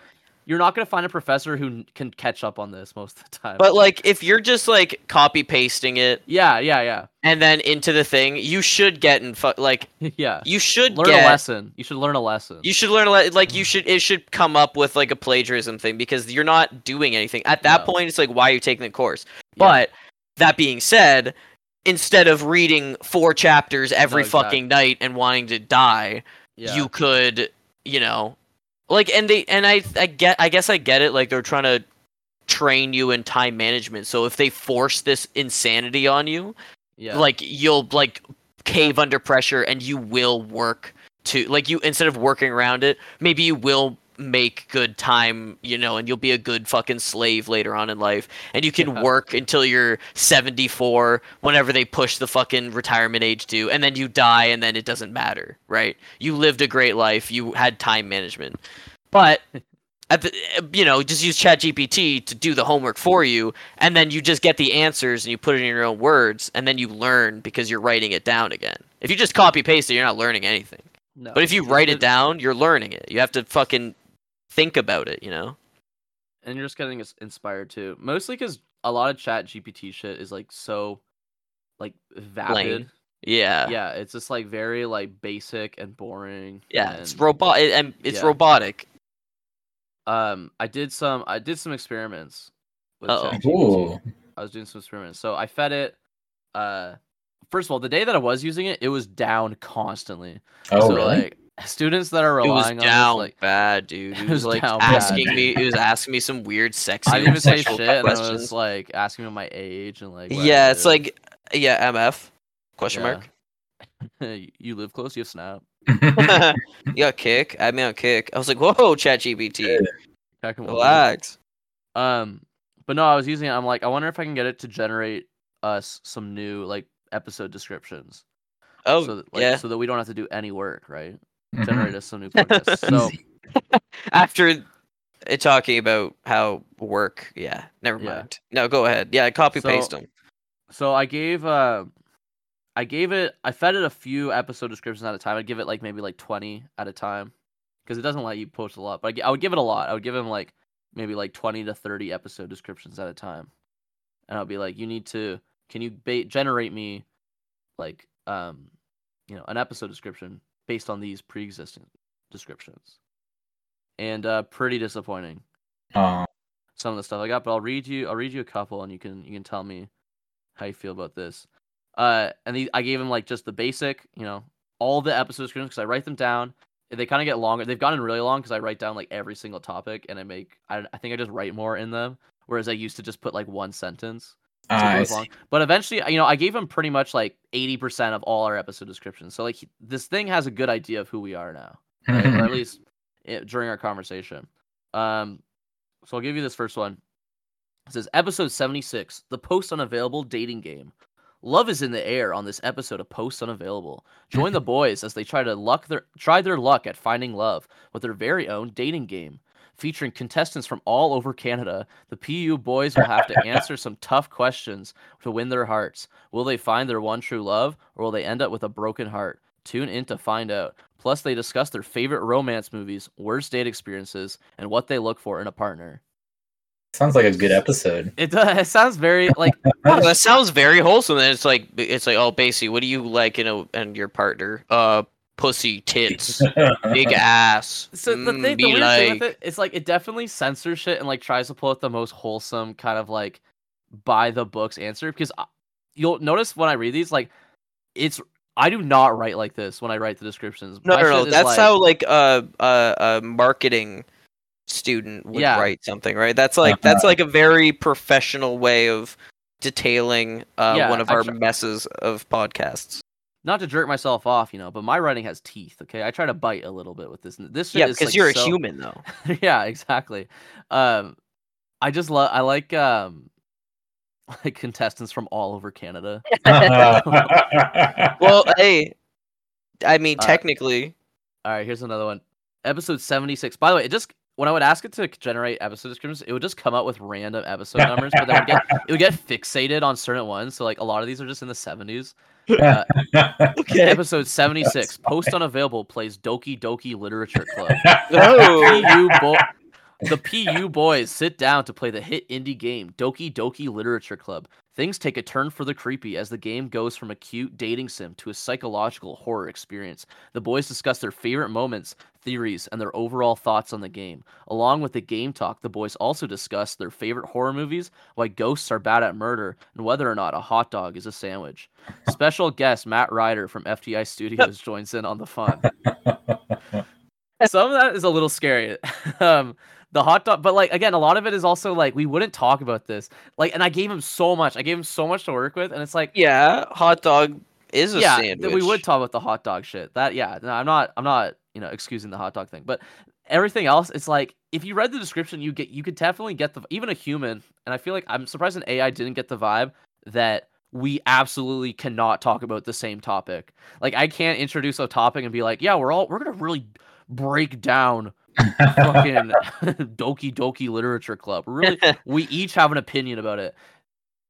You're not gonna find a professor who can catch up on this most of the time. But like if you're just like copy pasting it yeah, yeah, yeah, and then into the thing, you should get in fu- like yeah, you should Learn get a lesson. You should learn a lesson. You should learn a le- like you should it should come up with like a plagiarism thing because you're not doing anything. At that No. point it's like why are you taking the course? Yeah. But that being said, instead of reading four chapters every exact- fucking night and wanting to die, yeah. you could, you know, like and they and I I get I guess I get it like they're trying to train you in time management. So if they force this insanity on you, yeah. like you'll like cave under pressure and you will work to like you instead of working around it maybe you will make good time you know and you'll be a good fucking slave later on in life. And you can Yeah. work until you're 74 whenever they push the fucking retirement age to and then you die and then it doesn't matter right? You lived a great life. You had time management. But at the, you know just use ChatGPT to do the homework for you and then you just get the answers and you put it in your own words and then you learn because you're writing it down again. If you just copy paste it you're not learning anything. No. but if you write it down you're learning it. You have to fucking think about it you know and you're just getting inspired too. Mostly because a lot of Chat GPT shit is like so, like vapid. yeah Yeah, it's just like very like basic and boring. yeah it's and, robot and it's Yeah. robotic Um, I did some. I did some experiments. With Uh-oh. ChatGPT. I was doing some experiments. So I fed it. Uh, first of all, the day that I was using it, it was down constantly. Oh, so really? like students that are it was relying on down this, like bad dude It it was was like down bad. asking me it was asking me some weird sexy I didn't even say sexual shit, and I was like asking me my age and like. what yeah it's like yeah mf question Yeah. mark you live close. You have Snap. you got kick add me on kick i was like whoa chat gpt Heck, I'm old. relax Um, but no, I was using it. I'm like, I wonder if I can get it to generate us some new like episode descriptions. oh so that, like, yeah so that we don't have to do any work, right? Mhm. Generate us some new podcasts. so after it talking about how work yeah never Yeah. mind no go ahead yeah copy So- paste them so I gave uh I gave it I fed it a few episode descriptions at a time. I'd give it like maybe like 20 at a time because it doesn't let you post a lot. But I, I would give it a lot. I would give him like maybe like 20 to 30 episode descriptions at a time. And I'll be like, you need to can you ba- generate me like um you know, an episode description based on these pre-existing descriptions. And uh pretty disappointing Aw. some of the stuff I got, but I'll read you I'll read you a couple and you can you can tell me how you feel about this. Uh and I gave him like just the basic, you know, all the episode descriptions because I write them down. They kind of get longer. They've gotten really long because I write down like every single topic and I make I, I think I just write more in them. Whereas I used to just put like one sentence. So I see. But eventually, you know, I gave him pretty much like 80% of all our episode descriptions. So like he- this thing has a good idea of who we are now right? or at least it, during our conversation. Um, so I'll give you this first one. It says episode seventy six, the post unavailable dating game. Love is in the air on this episode of Post Unavailable. Join the boys as they try to luck their try their luck at finding love with their very own dating game. Featuring contestants from all over Canada, the PU boys will have to answer some tough questions to win their hearts. Will they find their one true love, or will they end up with a broken heart? Tune in to find out. Plus, they discuss their favorite romance movies, worst date experiences, and what they look for in a partner. Sounds like a good episode. It, does, it sounds very like Oh, that sounds very wholesome. And it's like it's like, oh, basically, what do you like in a and your partner? Uh, pussy, tits, big ass. so. The, mm, thing, the be weird thing with it, it's like it definitely censors shit and like tries to pull out the most wholesome kind of like by the books answer because I- you'll notice when I read these like it's I do not write like this when I write the descriptions. No, My no, no. That's like- how like a a a marketing student would Yeah. write something, right? That's like that's like a very professional way of detailing uh, Yeah, one of I our try- messes of podcasts. Not to jerk myself off, you know, but my writing has teeth. Okay, I try to bite a little bit with this. This shit Yeah, is, because like, you're so- a human though. yeah, exactly. Um, I just love. I like. Um, like contestants from all over Canada. well, hey, I mean, Uh, technically, All right, here's another one. Episode 76. By the way, it just when I would ask it to generate episode descriptions, it would just come up with random episode numbers, but then it would get, it would get fixated on certain ones. So like a lot of these are just in the 70s. Uh, okay. Episode 76. Post unavailable plays Doki Doki Literature Club. Oh. PU bo- the PU boys sit down to play the hit indie game Doki Doki Literature Club. Things take a turn for the creepy as the game goes from a cute dating sim to a psychological horror experience. The boys discuss their favorite moments, theories, and their overall thoughts on the game. Along with the game talk, the boys also discuss their favorite horror movies, why ghosts are bad at murder, and whether or not a hot dog is a sandwich. Special guest Matt Ryder from FTI Studios joins in on the fun some of that is a little scary. um, the hot dog, but like again, a lot of it is also like we wouldn't talk about this. Like, and I gave him so much. I gave him so much to work with, and it's like, Yeah, hot dog is a yeah, sandwich. we would talk about the hot dog shit. That, yeah, no, I'm not, I'm not, you know, excusing the hot dog thing, but everything else, it's like if you read the description, you get, you could definitely get the, even a human, and I feel like I'm surprised an AI didn't get the vibe that we absolutely cannot talk about the same topic. Like, I can't introduce a topic and be like, yeah, we're all, we're gonna really break down fucking Doki Doki Literature Club. Really, we each have an opinion about it.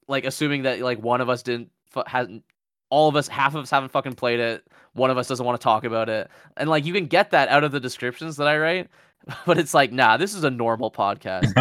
Like assuming that like one of us didn't fu- hasn't all of us half of us haven't fucking played it. One of us doesn't want to talk about it. And like you can get that out of the descriptions that I write. But it's like, nah, this is a normal podcast.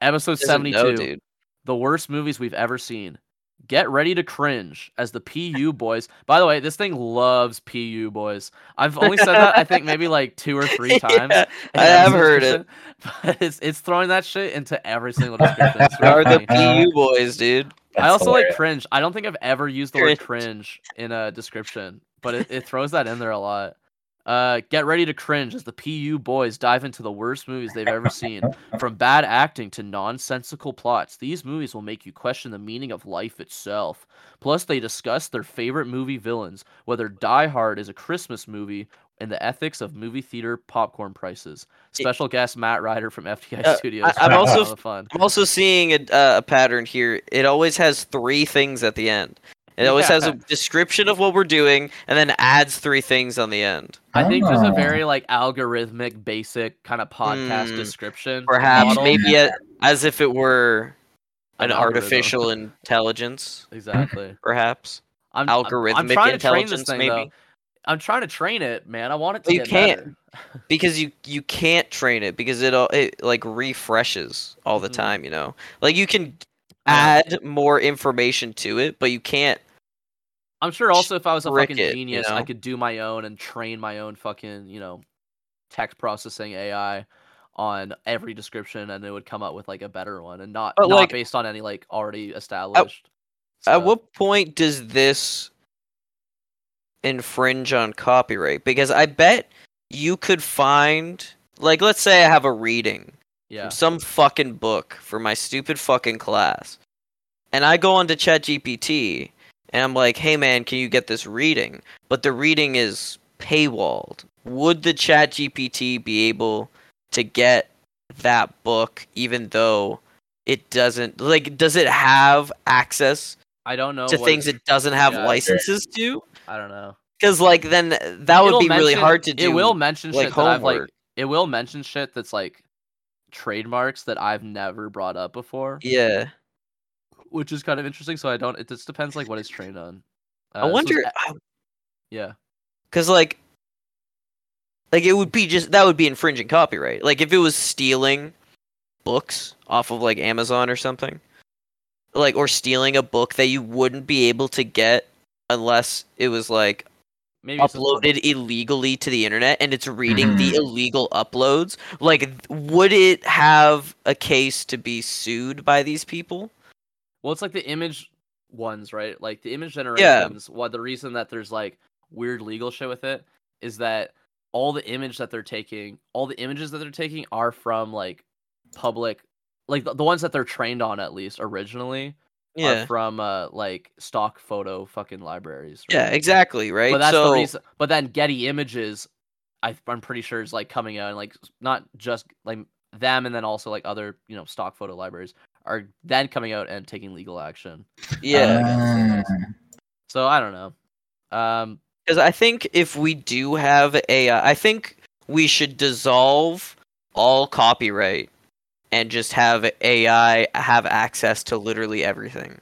Episode 72. The worst movies we've ever seen. Get ready to cringe as the PU boys. By the way, this thing loves PU boys. I've only said that I think maybe like two or three times. Yeah, I have heard it. But it's it's throwing that shit into every single description. It's Are really the. PU boys, dude? I also like cringe. I don't think I've ever used the word Cringe. cringe in a description, but it, it throws that in there a lot. Uh, get ready to cringe as the PU boys dive into the worst movies they've ever seen. From bad acting to nonsensical plots, these movies will make you question the meaning of life itself. Plus, they discuss their favorite movie villains, whether Die Hard is a Christmas movie, and the ethics of movie theater popcorn prices. Special guest Matt Ryder from FTI Uh, Studios. I- I'm also fun. I'm also seeing a, uh, a pattern here. It always has three things at the end. It always has a description of what we're doing, and then adds three things on the end. I think there's a Oh. very like algorithmic, basic kind of podcast Hmm. description. Perhaps model. maybe a, as if it were An an artificial intelligence. Exactly. Perhaps I'm I'm- I'm algorithmic trying to train this thing, maybe. though. I'm trying to train it, man. I want it to Well, you get can't. because you you can't train it because it all it like refreshes all the Mhm. time. You know, like you can I Uh, add more information to it, but you can't. I'm sure also if I was a fucking it, you genius, I could do my own and train my own fucking, you know, text processing AI on every description and it would come up with like a better one and not But, not like, based on any like already established. At stuff. what point does this infringe on copyright? Because I bet you could find, like, let's say I have a reading yeah. from some fucking book for my stupid fucking class, and I go onto ChatGPT and I'm like, "Hey man, can you get this reading?" But the reading is paywalled. Would the ChatGPT be able to get that book even though it doesn't like does it have access I don't know to what things it- doesn't have yeah. licenses to I don't know. because like then that would It'll be really hard to do It will mention like, shit that I've like homework. it will mention shit that's like trademarks that I've never brought up before, yeah which is kind of interesting. So I don't. It just depends like what it's trained on. Uh, i was wonder yeah. because like like it would be just that would be infringing copyright like if it was stealing books off of like amazon or something like or stealing a book that you wouldn't be able to get unless it was like Maybe uploaded illegally to the internet and it's reading the Mhm. illegal uploads like would it have a case to be sued by these people Well, it's like the image ones, right? Like the image generations. yeah. What the reason that there's like weird legal shit with it is that all the image that they're taking, all the images that they're taking are from like public, like the, the ones that they're trained on at least originally yeah are from uh like stock photo fucking libraries. yeah exactly right But that's so the reason. But then Getty Images, I, I'm pretty sure is like coming out and like not just like them and then also like other you know stock photo libraries are then coming out and taking legal action. Yeah. Ah. So I don't know. Um, Because I think if we do have AI, I think we should dissolve all copyright and just have AI have access to literally everything.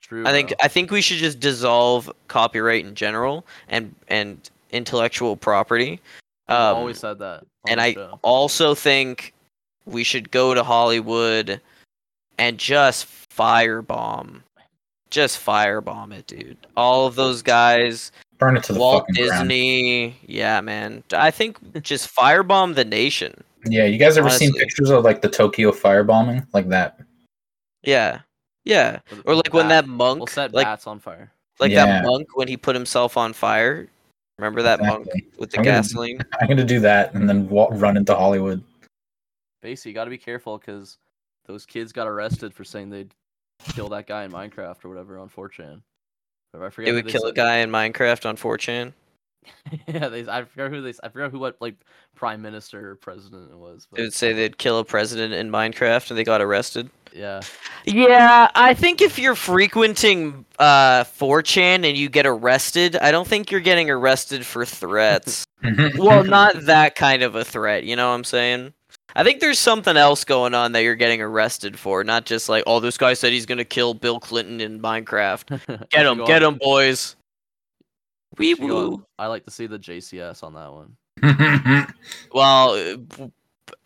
true. I think bro. I think we should just dissolve copyright in general and and intellectual property. We've Um, always said that. on and I show. also think we should go to Hollywood and just firebomb, just firebomb it, dude. All of those guys, Burn it to the Walt fucking ground. Walt Disney, yeah, man. I think just firebomb the nation. Yeah, you guys ever seen pictures of like the Tokyo firebombing like that? Yeah, yeah. Or with like when that monk, we'll set like bats on fire. like Yeah. that monk when he put himself on fire. Remember that monk with the I'm gonna- gasoline? I'm gonna do that and then wa- run into Hollywood. Basically, you got to be careful because those kids got arrested for saying they'd kill that guy in Minecraft or whatever on 4chan. Or I forget It who would they kill a guy in Minecraft on 4chan. yeah, they. I forgot who they. I forgot who what like prime minister or president it was. But would say they'd kill a president in Minecraft and they got arrested. yeah, Yeah, I think if you're frequenting uh 4chan and you get arrested, I don't think you're getting arrested for threats. well, not that kind of a threat, you know what I'm saying? I think there's something else going on that you're getting arrested for, not just like, oh, this guy said he's gonna kill Bill Clinton in Minecraft. Get him, get him, boys. Wee woo. I like to see the JCS on that one. Well,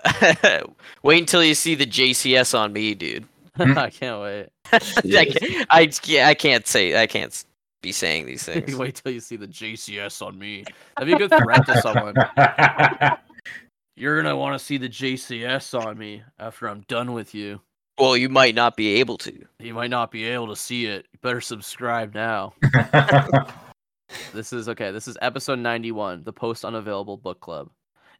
wait until you see the JCS on me, dude. I can't wait. I can't, I, yeah, I can't say I can't be saying these things. wait till you see the JCS on me. That'd be a good threat to someone. You're gonna want to see the JCS on me after I'm done with you. Well, you might not be able to. You might not be able to see it. You better subscribe now. This is okay. This is episode 91, the post unavailable book club.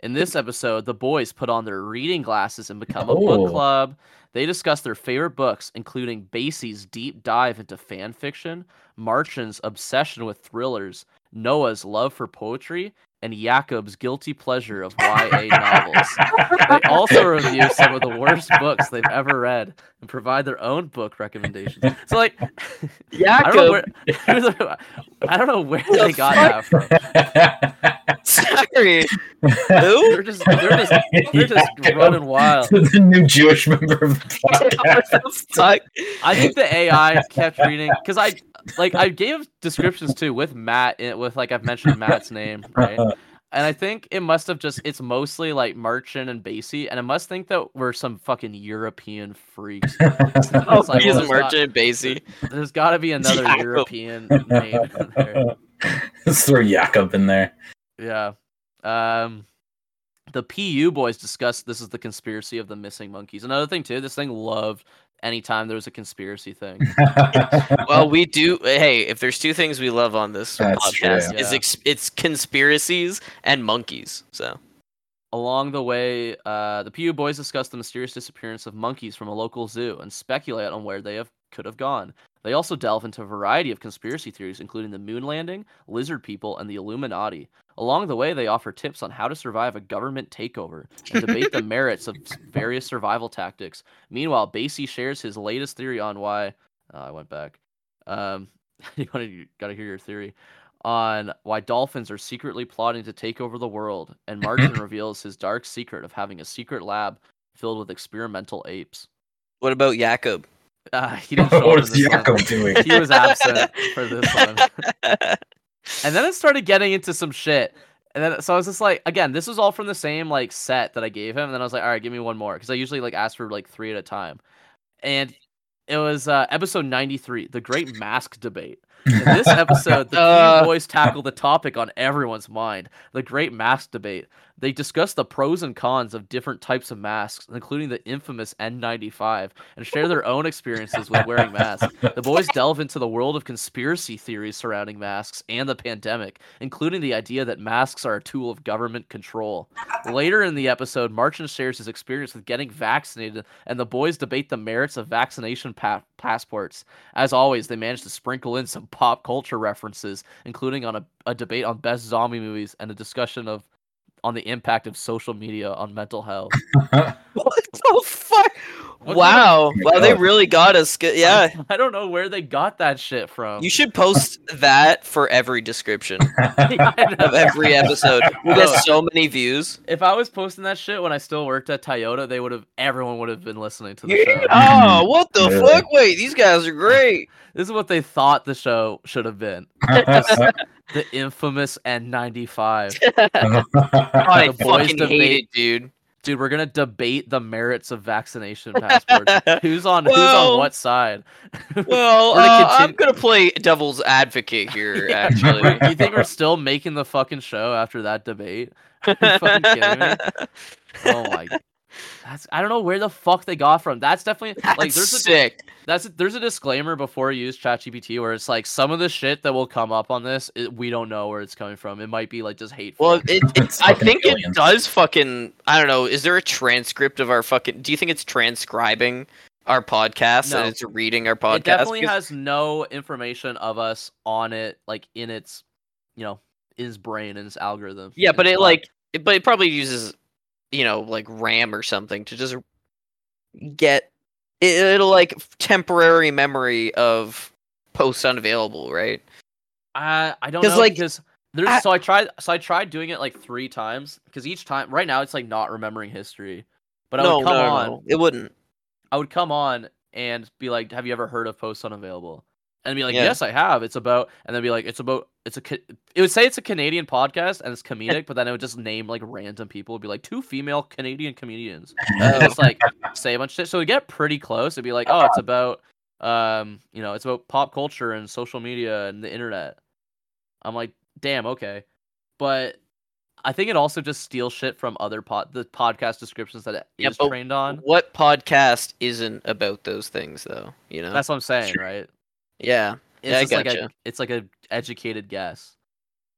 In this episode, the boys put on their reading glasses and become a Oh. book club. They discuss their favorite books, including Basie's deep dive into fan fiction, Marchin's obsession with thrillers, Noah's love for poetry, and Jakub's guilty pleasure of YA novels. They also review some of the worst books they've ever read and provide their own book recommendations. So, like, I don't know where, the- I don't know where they got that from. Sorry. They're just they're just they're just running wild. the new Jewish member of the podcast. I think the AI kept reading because I like I gave descriptions too with Matt in, with like I've mentioned Matt's name right, and I think it must have just it's mostly like Marchin and Basie, and I must think that we're some fucking European freaks. Oh, like, he's well, a there's got, Basie. There's got to be another Jakub. European name there. Let's throw Jakub in there. Yeah. Um the PU boys discussed this is the conspiracy of the missing monkeys. Another thing too, this thing loved anytime there was a conspiracy thing. Well, we do. Hey, if there's two things we love on this That's podcast, true. is Yeah. ex- it's conspiracies and monkeys. So Along the way, uh, the PU boys discuss the mysterious disappearance of monkeys from a local zoo and speculate on where they have could have gone. They also delve into a variety of conspiracy theories, including the moon landing, lizard people, and the Illuminati. Along the way, they offer tips on how to survive a government takeover and debate the merits of various survival tactics. Meanwhile, Basie shares his latest theory on why. Oh, I went back. Um, you got to hear your theory on why dolphins are secretly plotting to take over the world, and Marchin reveals his dark secret of having a secret lab filled with experimental apes. what about Jakub? Uh, he didn't show what up in one. Jakub doing? He was absent for this one. And then it started getting into some shit. And then so I was just like, again, this was all from the same like set that I gave him. And then I was like, all right, give me one more because I usually like ask for like three at a time. And it was uh, episode 93, the Great Mask Debate. In this episode, the Uh. Boys tackle the topic on everyone's mind the Great Mask Debate. They discuss the pros and cons of different types of masks, including the infamous N95, and share their own experiences with wearing masks. The boys delve into the world of conspiracy theories surrounding masks and the pandemic, including the idea that masks are a tool of government control. Later in the episode, Marchin shares his experience with getting vaccinated, and the boys debate the merits of vaccination pa- passports. As always, they manage to sprinkle in some pop culture references, including on a, a debate on best zombie movies and a discussion of on the impact of social media on mental health. What the fuck? What Wow. My Wow, they really got us. good- Yeah. I don't know where they got that shit from. You should post that for every description I know. of every episode. We'll get so many views. If I was posting that shit when I still worked at Toyota, they would have everyone would have been listening to the show. Oh, what the Really? fuck? Wait, these guys are great. This is what they thought the show should have been. The infamous N95. I The boys fucking hate debate. it, dude. Dude, we're gonna debate the merits of vaccination passports. who's on who's on what side? Well, gonna uh, I'm gonna play devil's advocate here. Actually, you think we're still making the fucking show after that debate? Are you fucking kidding me? Oh my that's I don't know where the fuck they got from. That's definitely like That's there's a sick. that's a, there's a disclaimer before you use ChatGPT where it's like some of the shit that will come up on this it, we don't know where it's coming from. It might be like just hateful. Well, it, it, It's I fucking think it does fucking. I don't know. Is there a transcript of our fucking? Do you think it's transcribing our podcast No. and it's reading our podcast? it definitely Because- has no information of us on it like in its you know his brain and his algorithm. Yeah, but it lab. like, it, but it probably uses, you know, like RAM or something to just get. It, it'll like temporary memory of posts unavailable, right? I I don't know like, because there's I- so I tried so I tried doing it like three times because each time right now it's like not remembering history. But I no, would come no, on, no, it wouldn't. I would come on and be like, "Have you ever heard of Post Unavailable?" And be like, Yeah. "Yes, I have." It's about, and then be like, "It's about." It's a. It would say it's a Canadian podcast and it's comedic, but then it would just name like random people. It'd be like two female Canadian comedians. And just like say a bunch of shit. So we get pretty close. It'd be like, "Oh, it's about, um, you know, it's about pop culture and social media and the internet." I'm like, "Damn, okay," but. I think it also just steals shit from other pod the podcast descriptions that it is Yeah, but trained on. What podcast isn't about those things, though? You know. That's what I'm saying, Sure. right? Yeah. It's Yeah, I just like a it's like a educated guess.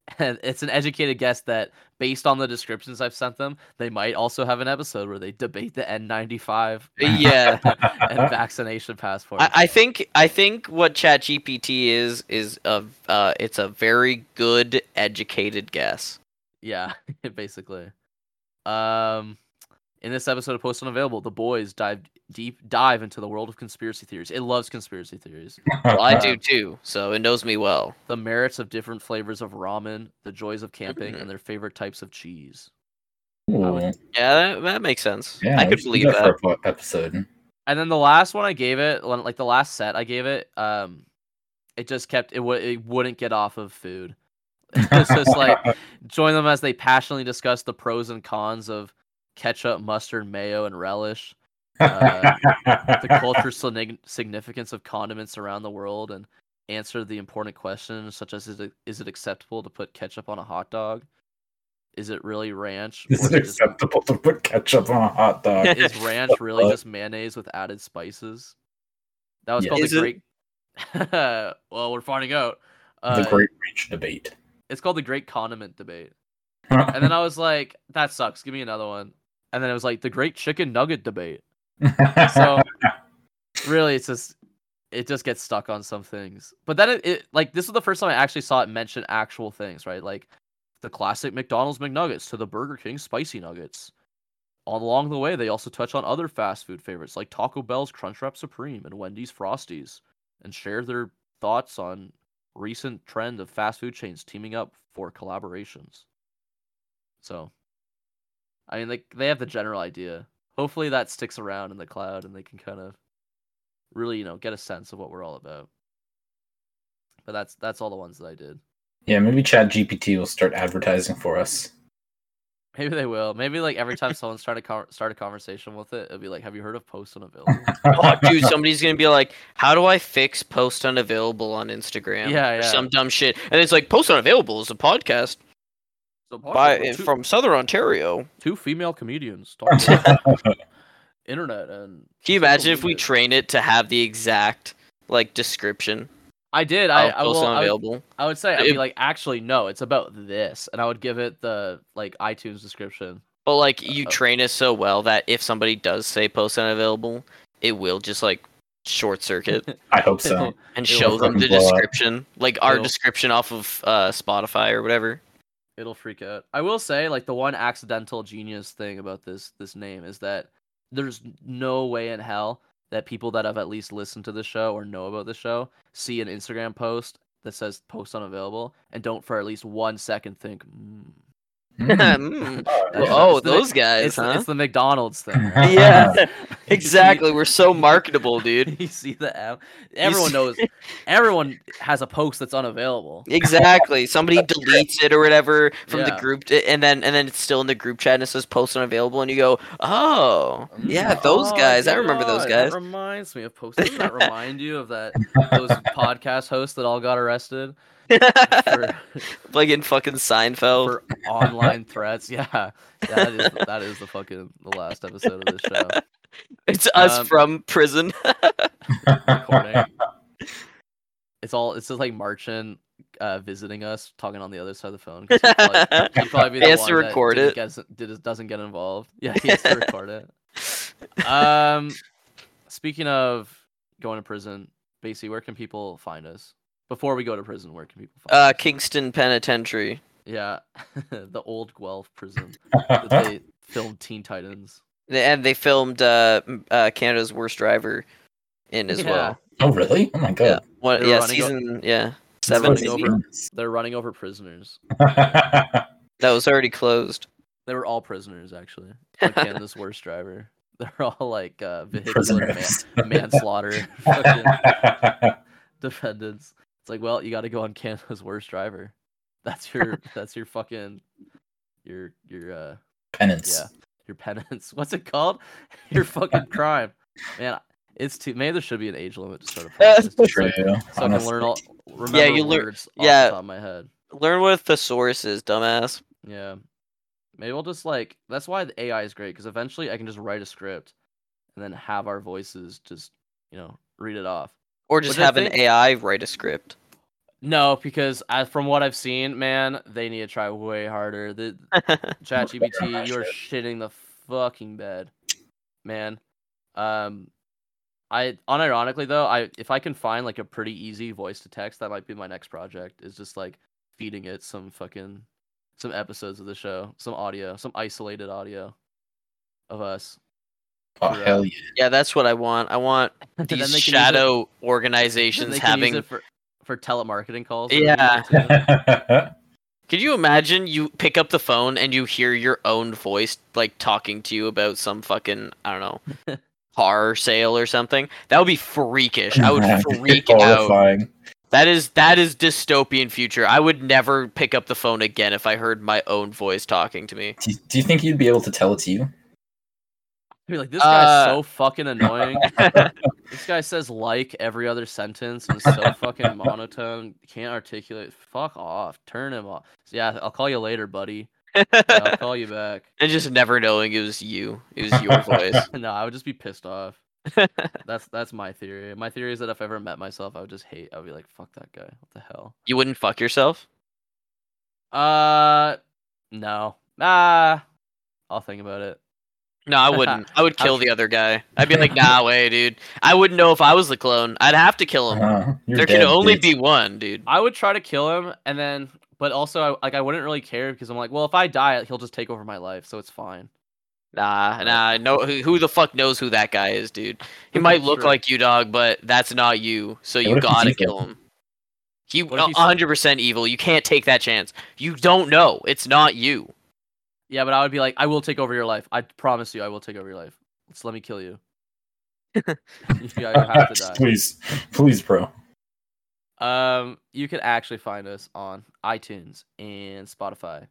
And it's an educated guess that based on the descriptions I've sent them, they might also have an episode where they debate the N95 Yeah. and vaccination passport. I, I think I think what ChatGPT is is a uh, it's a very good educated guess. yeah, basically. Um in this episode of Post Unavailable, the boys dive deep dive into the world of conspiracy theories. It loves conspiracy theories. Well, I do too, so it knows me well. The merits of different flavors of ramen, the joys of camping, Mhm. and their favorite types of cheese. Ooh, Yeah, that, that makes sense. yeah, I could should do believe that. for a episode. And then the last one I gave it, like the last set I gave it, um, it just kept it. would it wouldn't get off of food. It's just like join them as they passionately discuss the pros and cons of ketchup, mustard, mayo, and relish. Uh, The cultural signi- significance of condiments around the world, and answer the important questions such as: Is it is it acceptable to put ketchup on a hot dog? Is it really ranch? Is or it is it just- acceptable to put ketchup on a hot dog? is ranch really just mayonnaise with added spices? That was Yeah. called Is the it? Great. well, we're finding out. Uh, the Great Reach debate. It's called the Great Condiment Debate. And then I was like, that sucks. Give me another one. And then it was like the Great Chicken Nugget Debate. So really, it's just it just gets stuck on some things. But then it, it like this is the first time I actually saw it mention actual things, right? Like the classic McDonald's McNuggets to the Burger King spicy nuggets. All along the way, they also touch on other fast food favorites like Taco Bell's Crunchwrap Supreme and Wendy's Frosties, and share their thoughts on recent trend of fast food chains teaming up for collaborations. So, I mean, they they have the general idea. Hopefully, that sticks around in the cloud, and they can kind of really, you know, get a sense of what we're all about. But that's that's all the ones that I did. yeah, maybe Chat GPT will start advertising for us. Maybe they will. Maybe like every time someone's trying to con- start a conversation with it, it'll be like, "Have you heard of Post Unavailable?" oh, dude, somebody's gonna be like, "How do I fix post unavailable on Instagram?" Yeah, or yeah. some dumb shit, and it's like post unavailable is a podcast So by podcast two, from Southern Ontario. two female comedians talking about internet and. Can you imagine if we media. train it to have the exact like description I did. I of I, post will, I, would. I would say I'd It- be like, actually, no, it's about this, and I would give it the like iTunes description. But like you Uh-oh. train it so well that if somebody does say post unavailable, it will just like short circuit I hope so. and It'll show them the fucking blow up. description, like our It'll- description off of uh, Spotify or whatever. It'll freak out. I will say, like the one accidental genius thing about this this name is that there's no way in hell that people that have at least listened to the show or know about the show see an Instagram post that says post unavailable and don't for at least one second think, mm, Mm. That's- oh, it's the- those guys, it's, huh? it's the McDonald's thing. Yeah, exactly. We're so marketable, dude. You see the app. Everyone knows. Everyone has a post that's unavailable. Exactly. Somebody deletes it or whatever from the Yeah. group, and then and then it's still in the group chat and it says post unavailable, and you go, oh, yeah, those Oh, guys. I remember those guys. That reminds me of post. Doesn't that remind you of that those podcast hosts that all got arrested for, like in fucking Seinfeld. for online threats? Yeah, that is that is the fucking the last episode of this show. it's us um, from prison. recording. It's all it's just like Marchin uh, visiting us, talking on the other side of the phone. he'd probably, he'd probably be He the has to record it. Get, did, doesn't get involved. Yeah, he has to record it. Um, speaking of going to prison, basically, where can people find us? Before we go to prison, where can people find Uh, us? Kingston Penitentiary. Yeah, the old Guelph prison that they filmed Teen Titans. And they filmed uh, uh Canada's Worst Driver in as Yeah. well. oh really? Oh my Yeah. god. What? They were Yeah, running o- season. yeah, running seven. over- They're running over prisoners. That was already closed. They were all prisoners, actually. Like Canada's worst driver. They're all like uh, vehicular man- manslaughter defendants. It's like, well, you got to go on Canada's worst driver. That's your. that's your fucking. Your your uh Penance. yeah your penance. What's it called? Your fucking crime, man. It's too. Maybe there should be an age limit to start a podcast, just True. I- so I can learn all. Remember Yeah, you learn. yeah. of my head. Learn what a thesaurus is, dumbass. Yeah. Maybe we'll just like that's why the AI is great because eventually I can just write a script and then have our voices just, you know, read it off. Or just Which I have an think- AI write a script. No, because I, from what I've seen, man, they need to try way harder. The ChatGPT, you're shitting the fucking bed, man. Um, I unironically though, I if I can find like a pretty easy voice to text, that might be my next project. Is just like feeding it some fucking some episodes of the show, some audio, some isolated audio of us. Oh Yeah. hell yeah. yeah, that's what I want. I want these they can use it- shadow organizations they can use having. for for telemarketing calls. Yeah. everything. Could you imagine you pick up the phone and you hear your own voice like talking to you about some fucking I don't know car sale or something? That would be freakish. I would freak out. That is that is dystopian future. I would never pick up the phone again if I heard my own voice talking to me. Do you, do you think you'd be able to tell it to you? Be like, this guy's Uh, so fucking annoying. this guy says like every other sentence and is so fucking monotone. Can't articulate. Fuck off. Turn him off. Yeah, I'll call you later, buddy. Yeah, I'll call you back. and just never knowing it was you. It was your voice. no, I would just be pissed off. That's that's my theory. My theory is that if I ever met myself, I would just hate. I would be like, fuck that guy. What the hell? You wouldn't fuck yourself? Uh, no. Ah, I'll think about it. No, I wouldn't. I would kill the other guy. I'd be like, nah, way, dude. I wouldn't know if I was the clone. I'd have to kill him. Uh, you're there can dead, only bitch. be one, dude. I would try to kill him, and then, but also, I, like, I wouldn't really care because I'm like, well, if I die, he'll just take over my life, so it's fine. Nah, nah, no. Who, who the fuck knows who that guy is, dude? He might look True. like you, dog, but that's not you. So Yeah, you what if he's gotta kill him. He What if he's- 100 percent evil. You can't take that chance. You don't know. It's not you. Yeah, but I would be like, I will take over your life. I promise you, I will take over your life. Just let me kill you. you have to die. Please, please, bro. Um, you can actually find us on iTunes and Spotify,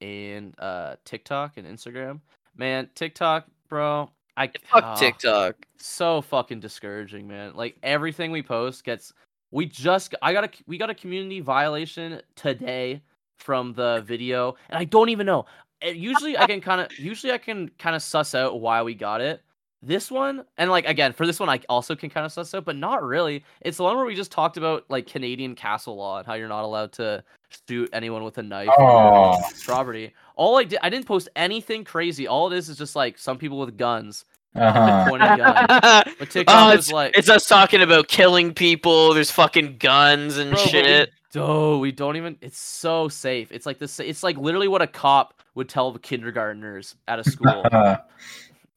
and uh TikTok and Instagram. Man, TikTok, bro, I Fuck ah, TikTok. So fucking discouraging, man. Like everything we post gets. We just I got a we got a community violation today from the video, and I don't even know. Uh, Usually I can kind of usually I can kind of suss out why we got it. This one, and like again, for this one, I also can kind of suss out, but not really. It's the one where we just talked about like Canadian castle law and how you're not allowed to shoot anyone with a knife Oh, your property. All I did, I didn't post anything crazy. All it is is just like some people with guns, uh-huh. pointing guns. But TikTok oh, it's, like, it's us talking about killing people. There's fucking guns and Bro, shit. Oh, we don't even. It's so safe. It's like this. It's like literally what a cop would tell the kindergartners at a school.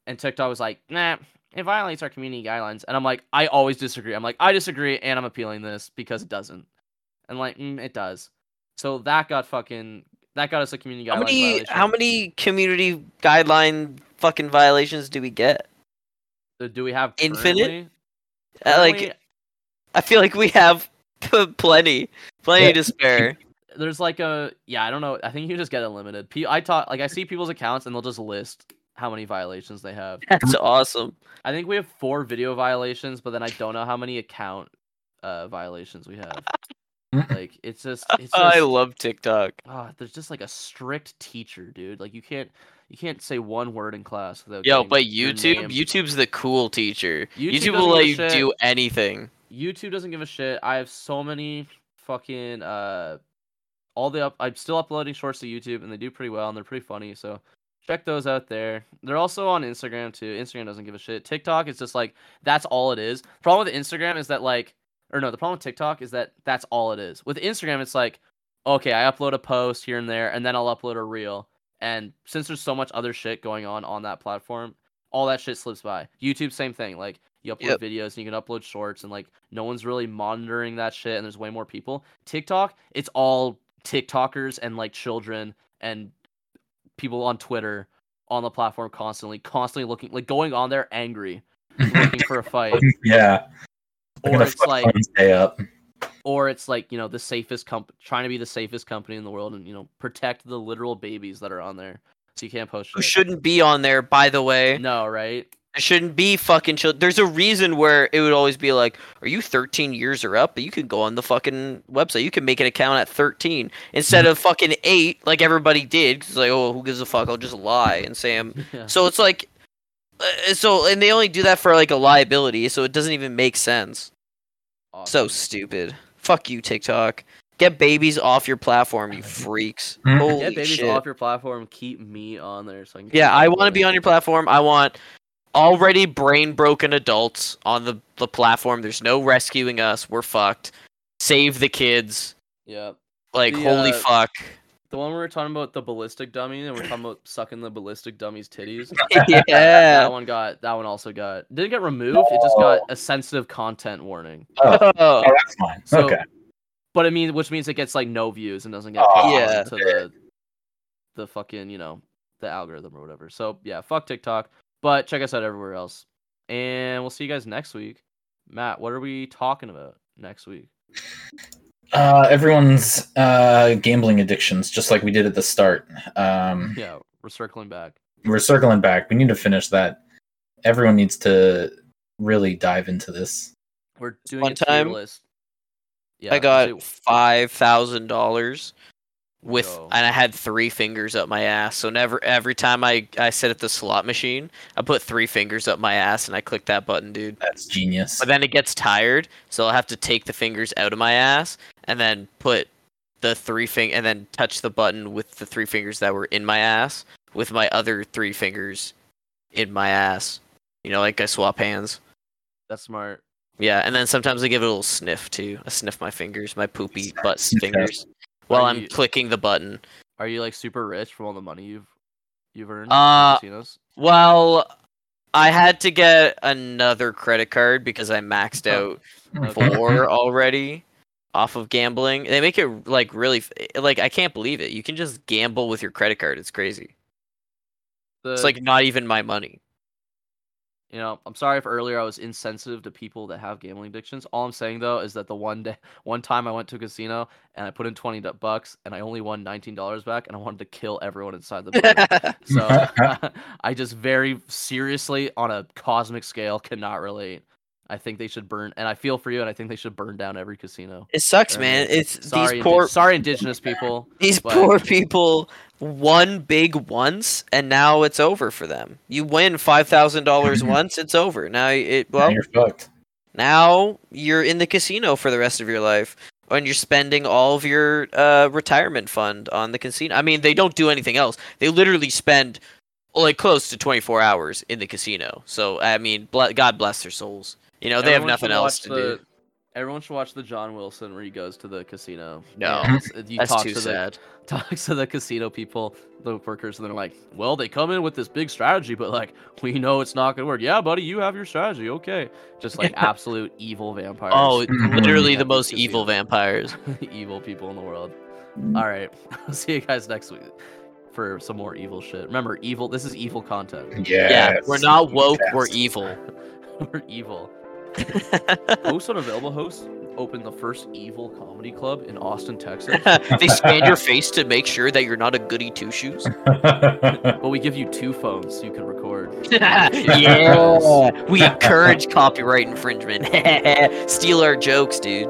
and TikTok was like, nah, it violates our community guidelines. And I'm like, I always disagree. I'm like, I disagree, and I'm appealing this because it doesn't. And like, mm, it does. So that got fucking that got us a community How many violation. how many community guideline fucking violations do we get? Uh, do we have Infinite? currently? Uh, like I feel like we have plenty, plenty Yeah. to spare. there's like a yeah, I don't know. I think you just get unlimited. I taught like I see people's accounts and they'll just list how many violations they have. That's awesome. I think we have four video violations, but then I don't know how many account uh violations we have. like it's just it's just I love TikTok. ah, there's just like a strict teacher, dude. Like you can't you can't say one word in class without Yo, but YouTube, YouTube's the cool teacher. YouTube YouTube, will let you shit. do anything. YouTube doesn't give a shit. I have so many fucking uh all the up I'm still uploading shorts to YouTube and they do pretty well and they're pretty funny, so check those out there. They're also on Instagram too. Instagram doesn't give a shit. TikTok is just like that's all it is. Problem with Instagram is that like or no, the problem with TikTok is that that's all it is. With Instagram it's like okay, I upload a post here and there and then I'll upload a reel. And since there's so much other shit going on on that platform, all that shit slips by. YouTube same thing. Like you upload Yep. videos and you can upload shorts and like no one's really monitoring that shit and there's way more people. TikTok, it's all TikTokers and like children and people on Twitter on the platform constantly, constantly looking like going on there angry, looking for a fight. yeah. Or it's like stay up. or it's like, you know, the safest comp trying to be the safest company in the world and, you know, protect the literal babies that are on there. So you can't post Who shouldn't be on there, by the way. No, right? There shouldn't be fucking children. There's a reason where it would always be like, "Are you 13 years or up?" But you can go on the fucking website. You can make an account at 13 instead of fucking eight, like everybody did. Cause like, oh, who gives a fuck? I'll just lie and say I'm. Yeah. So it's like, uh, so and they only do that for like a liability, so it doesn't even make sense. So stupid. Fuck you, TikTok. Get babies off your platform, you freaks. Holy Get babies shit. off your platform. Keep me on there so I can. Yeah, I want to be on your platform. I want already brain broken adults on the, the platform. There's no rescuing us. We're fucked. Save the kids. Yeah, Like, The, holy uh, fuck. the one we were talking about the ballistic dummy, and we're talking about sucking the ballistic dummy's titties. yeah. That one got. That one also got. Didn't get removed. It just got a sensitive content warning. Oh, Oh, oh, that's fine. So, okay. But it means, which means it gets like no views and doesn't get Oh, yeah. to the, the fucking you know, the algorithm or whatever. So yeah, fuck TikTok. But check us out everywhere else, and we'll see you guys next week. Matt, what are we talking about next week? Uh, everyone's uh, gambling addictions, just like we did at the start. Um, Yeah, we're circling back. we're circling back. We need to finish that. Everyone needs to really dive into this. We're doing One time, list. Yeah, I got five thousand dollars with, Yo. and I had three fingers up my ass. So never, every time I I sit at the slot machine, I put three fingers up my ass and I click that button, dude. That's genius. But then it gets tired, so I'll have to take the fingers out of my ass and then put the three fing and then touch the button with the three fingers that were in my ass with my other three fingers in my ass. You know, like I swap hands. That's smart. Yeah, and then sometimes I give it a little sniff too. I sniff my fingers, my poopy butt Sniff that. fingers, while Are I'm you- clicking the button. Are you like super rich from all the money you've you've earned? Uh, casinos? Well, I had to get another credit card because I maxed Oh, out okay. four already off of gambling. They make it like really like I can't believe it. You can just gamble with your credit card. It's crazy. It's like not even my money. You know, I'm sorry if earlier I was insensitive to people that have gambling addictions. All I'm saying though is that the one day, one time I went to a casino and I put in 20 du- bucks and I only won $19 back and I wanted to kill everyone inside the building. so I just very seriously, on a cosmic scale, cannot relate. I think they should burn, and I feel for you, and I think they should burn down every casino. it sucks, Uh, man. It's Sorry, these indi- poor sorry, indigenous people. these but- poor people won big once and now it's over for them. You win five thousand dollars once, it's over. Now it Now well you're fucked. now you're in the casino for the rest of your life and you're spending all of your uh, retirement fund on the casino i mean they don't do anything else they literally spend like close to 24 hours in the casino so i mean ble- god bless their souls you know they have nothing else to the, do Everyone should watch the John Wilson where he goes to the casino. No, you That's talk too to the sad. talks to the casino people, the workers, and they're like, "Well, they come in with this big strategy, but like we know it's not gonna work." Yeah, buddy, you have your strategy. Okay, just like absolute evil vampires. Oh, Mhm. literally the most casino. evil vampires. evil people in the world. All right, I'll see you guys next week for some more evil shit. Remember, evil. This is evil content. Yeah, we're not woke, we're evil. We're evil. Host unavailable host opened the first evil comedy club in Austin, Texas. they scan your face to make sure that you're not a goody two shoes. But we give you two phones so you can record. yeah, we encourage copyright infringement. Steal our jokes, dude.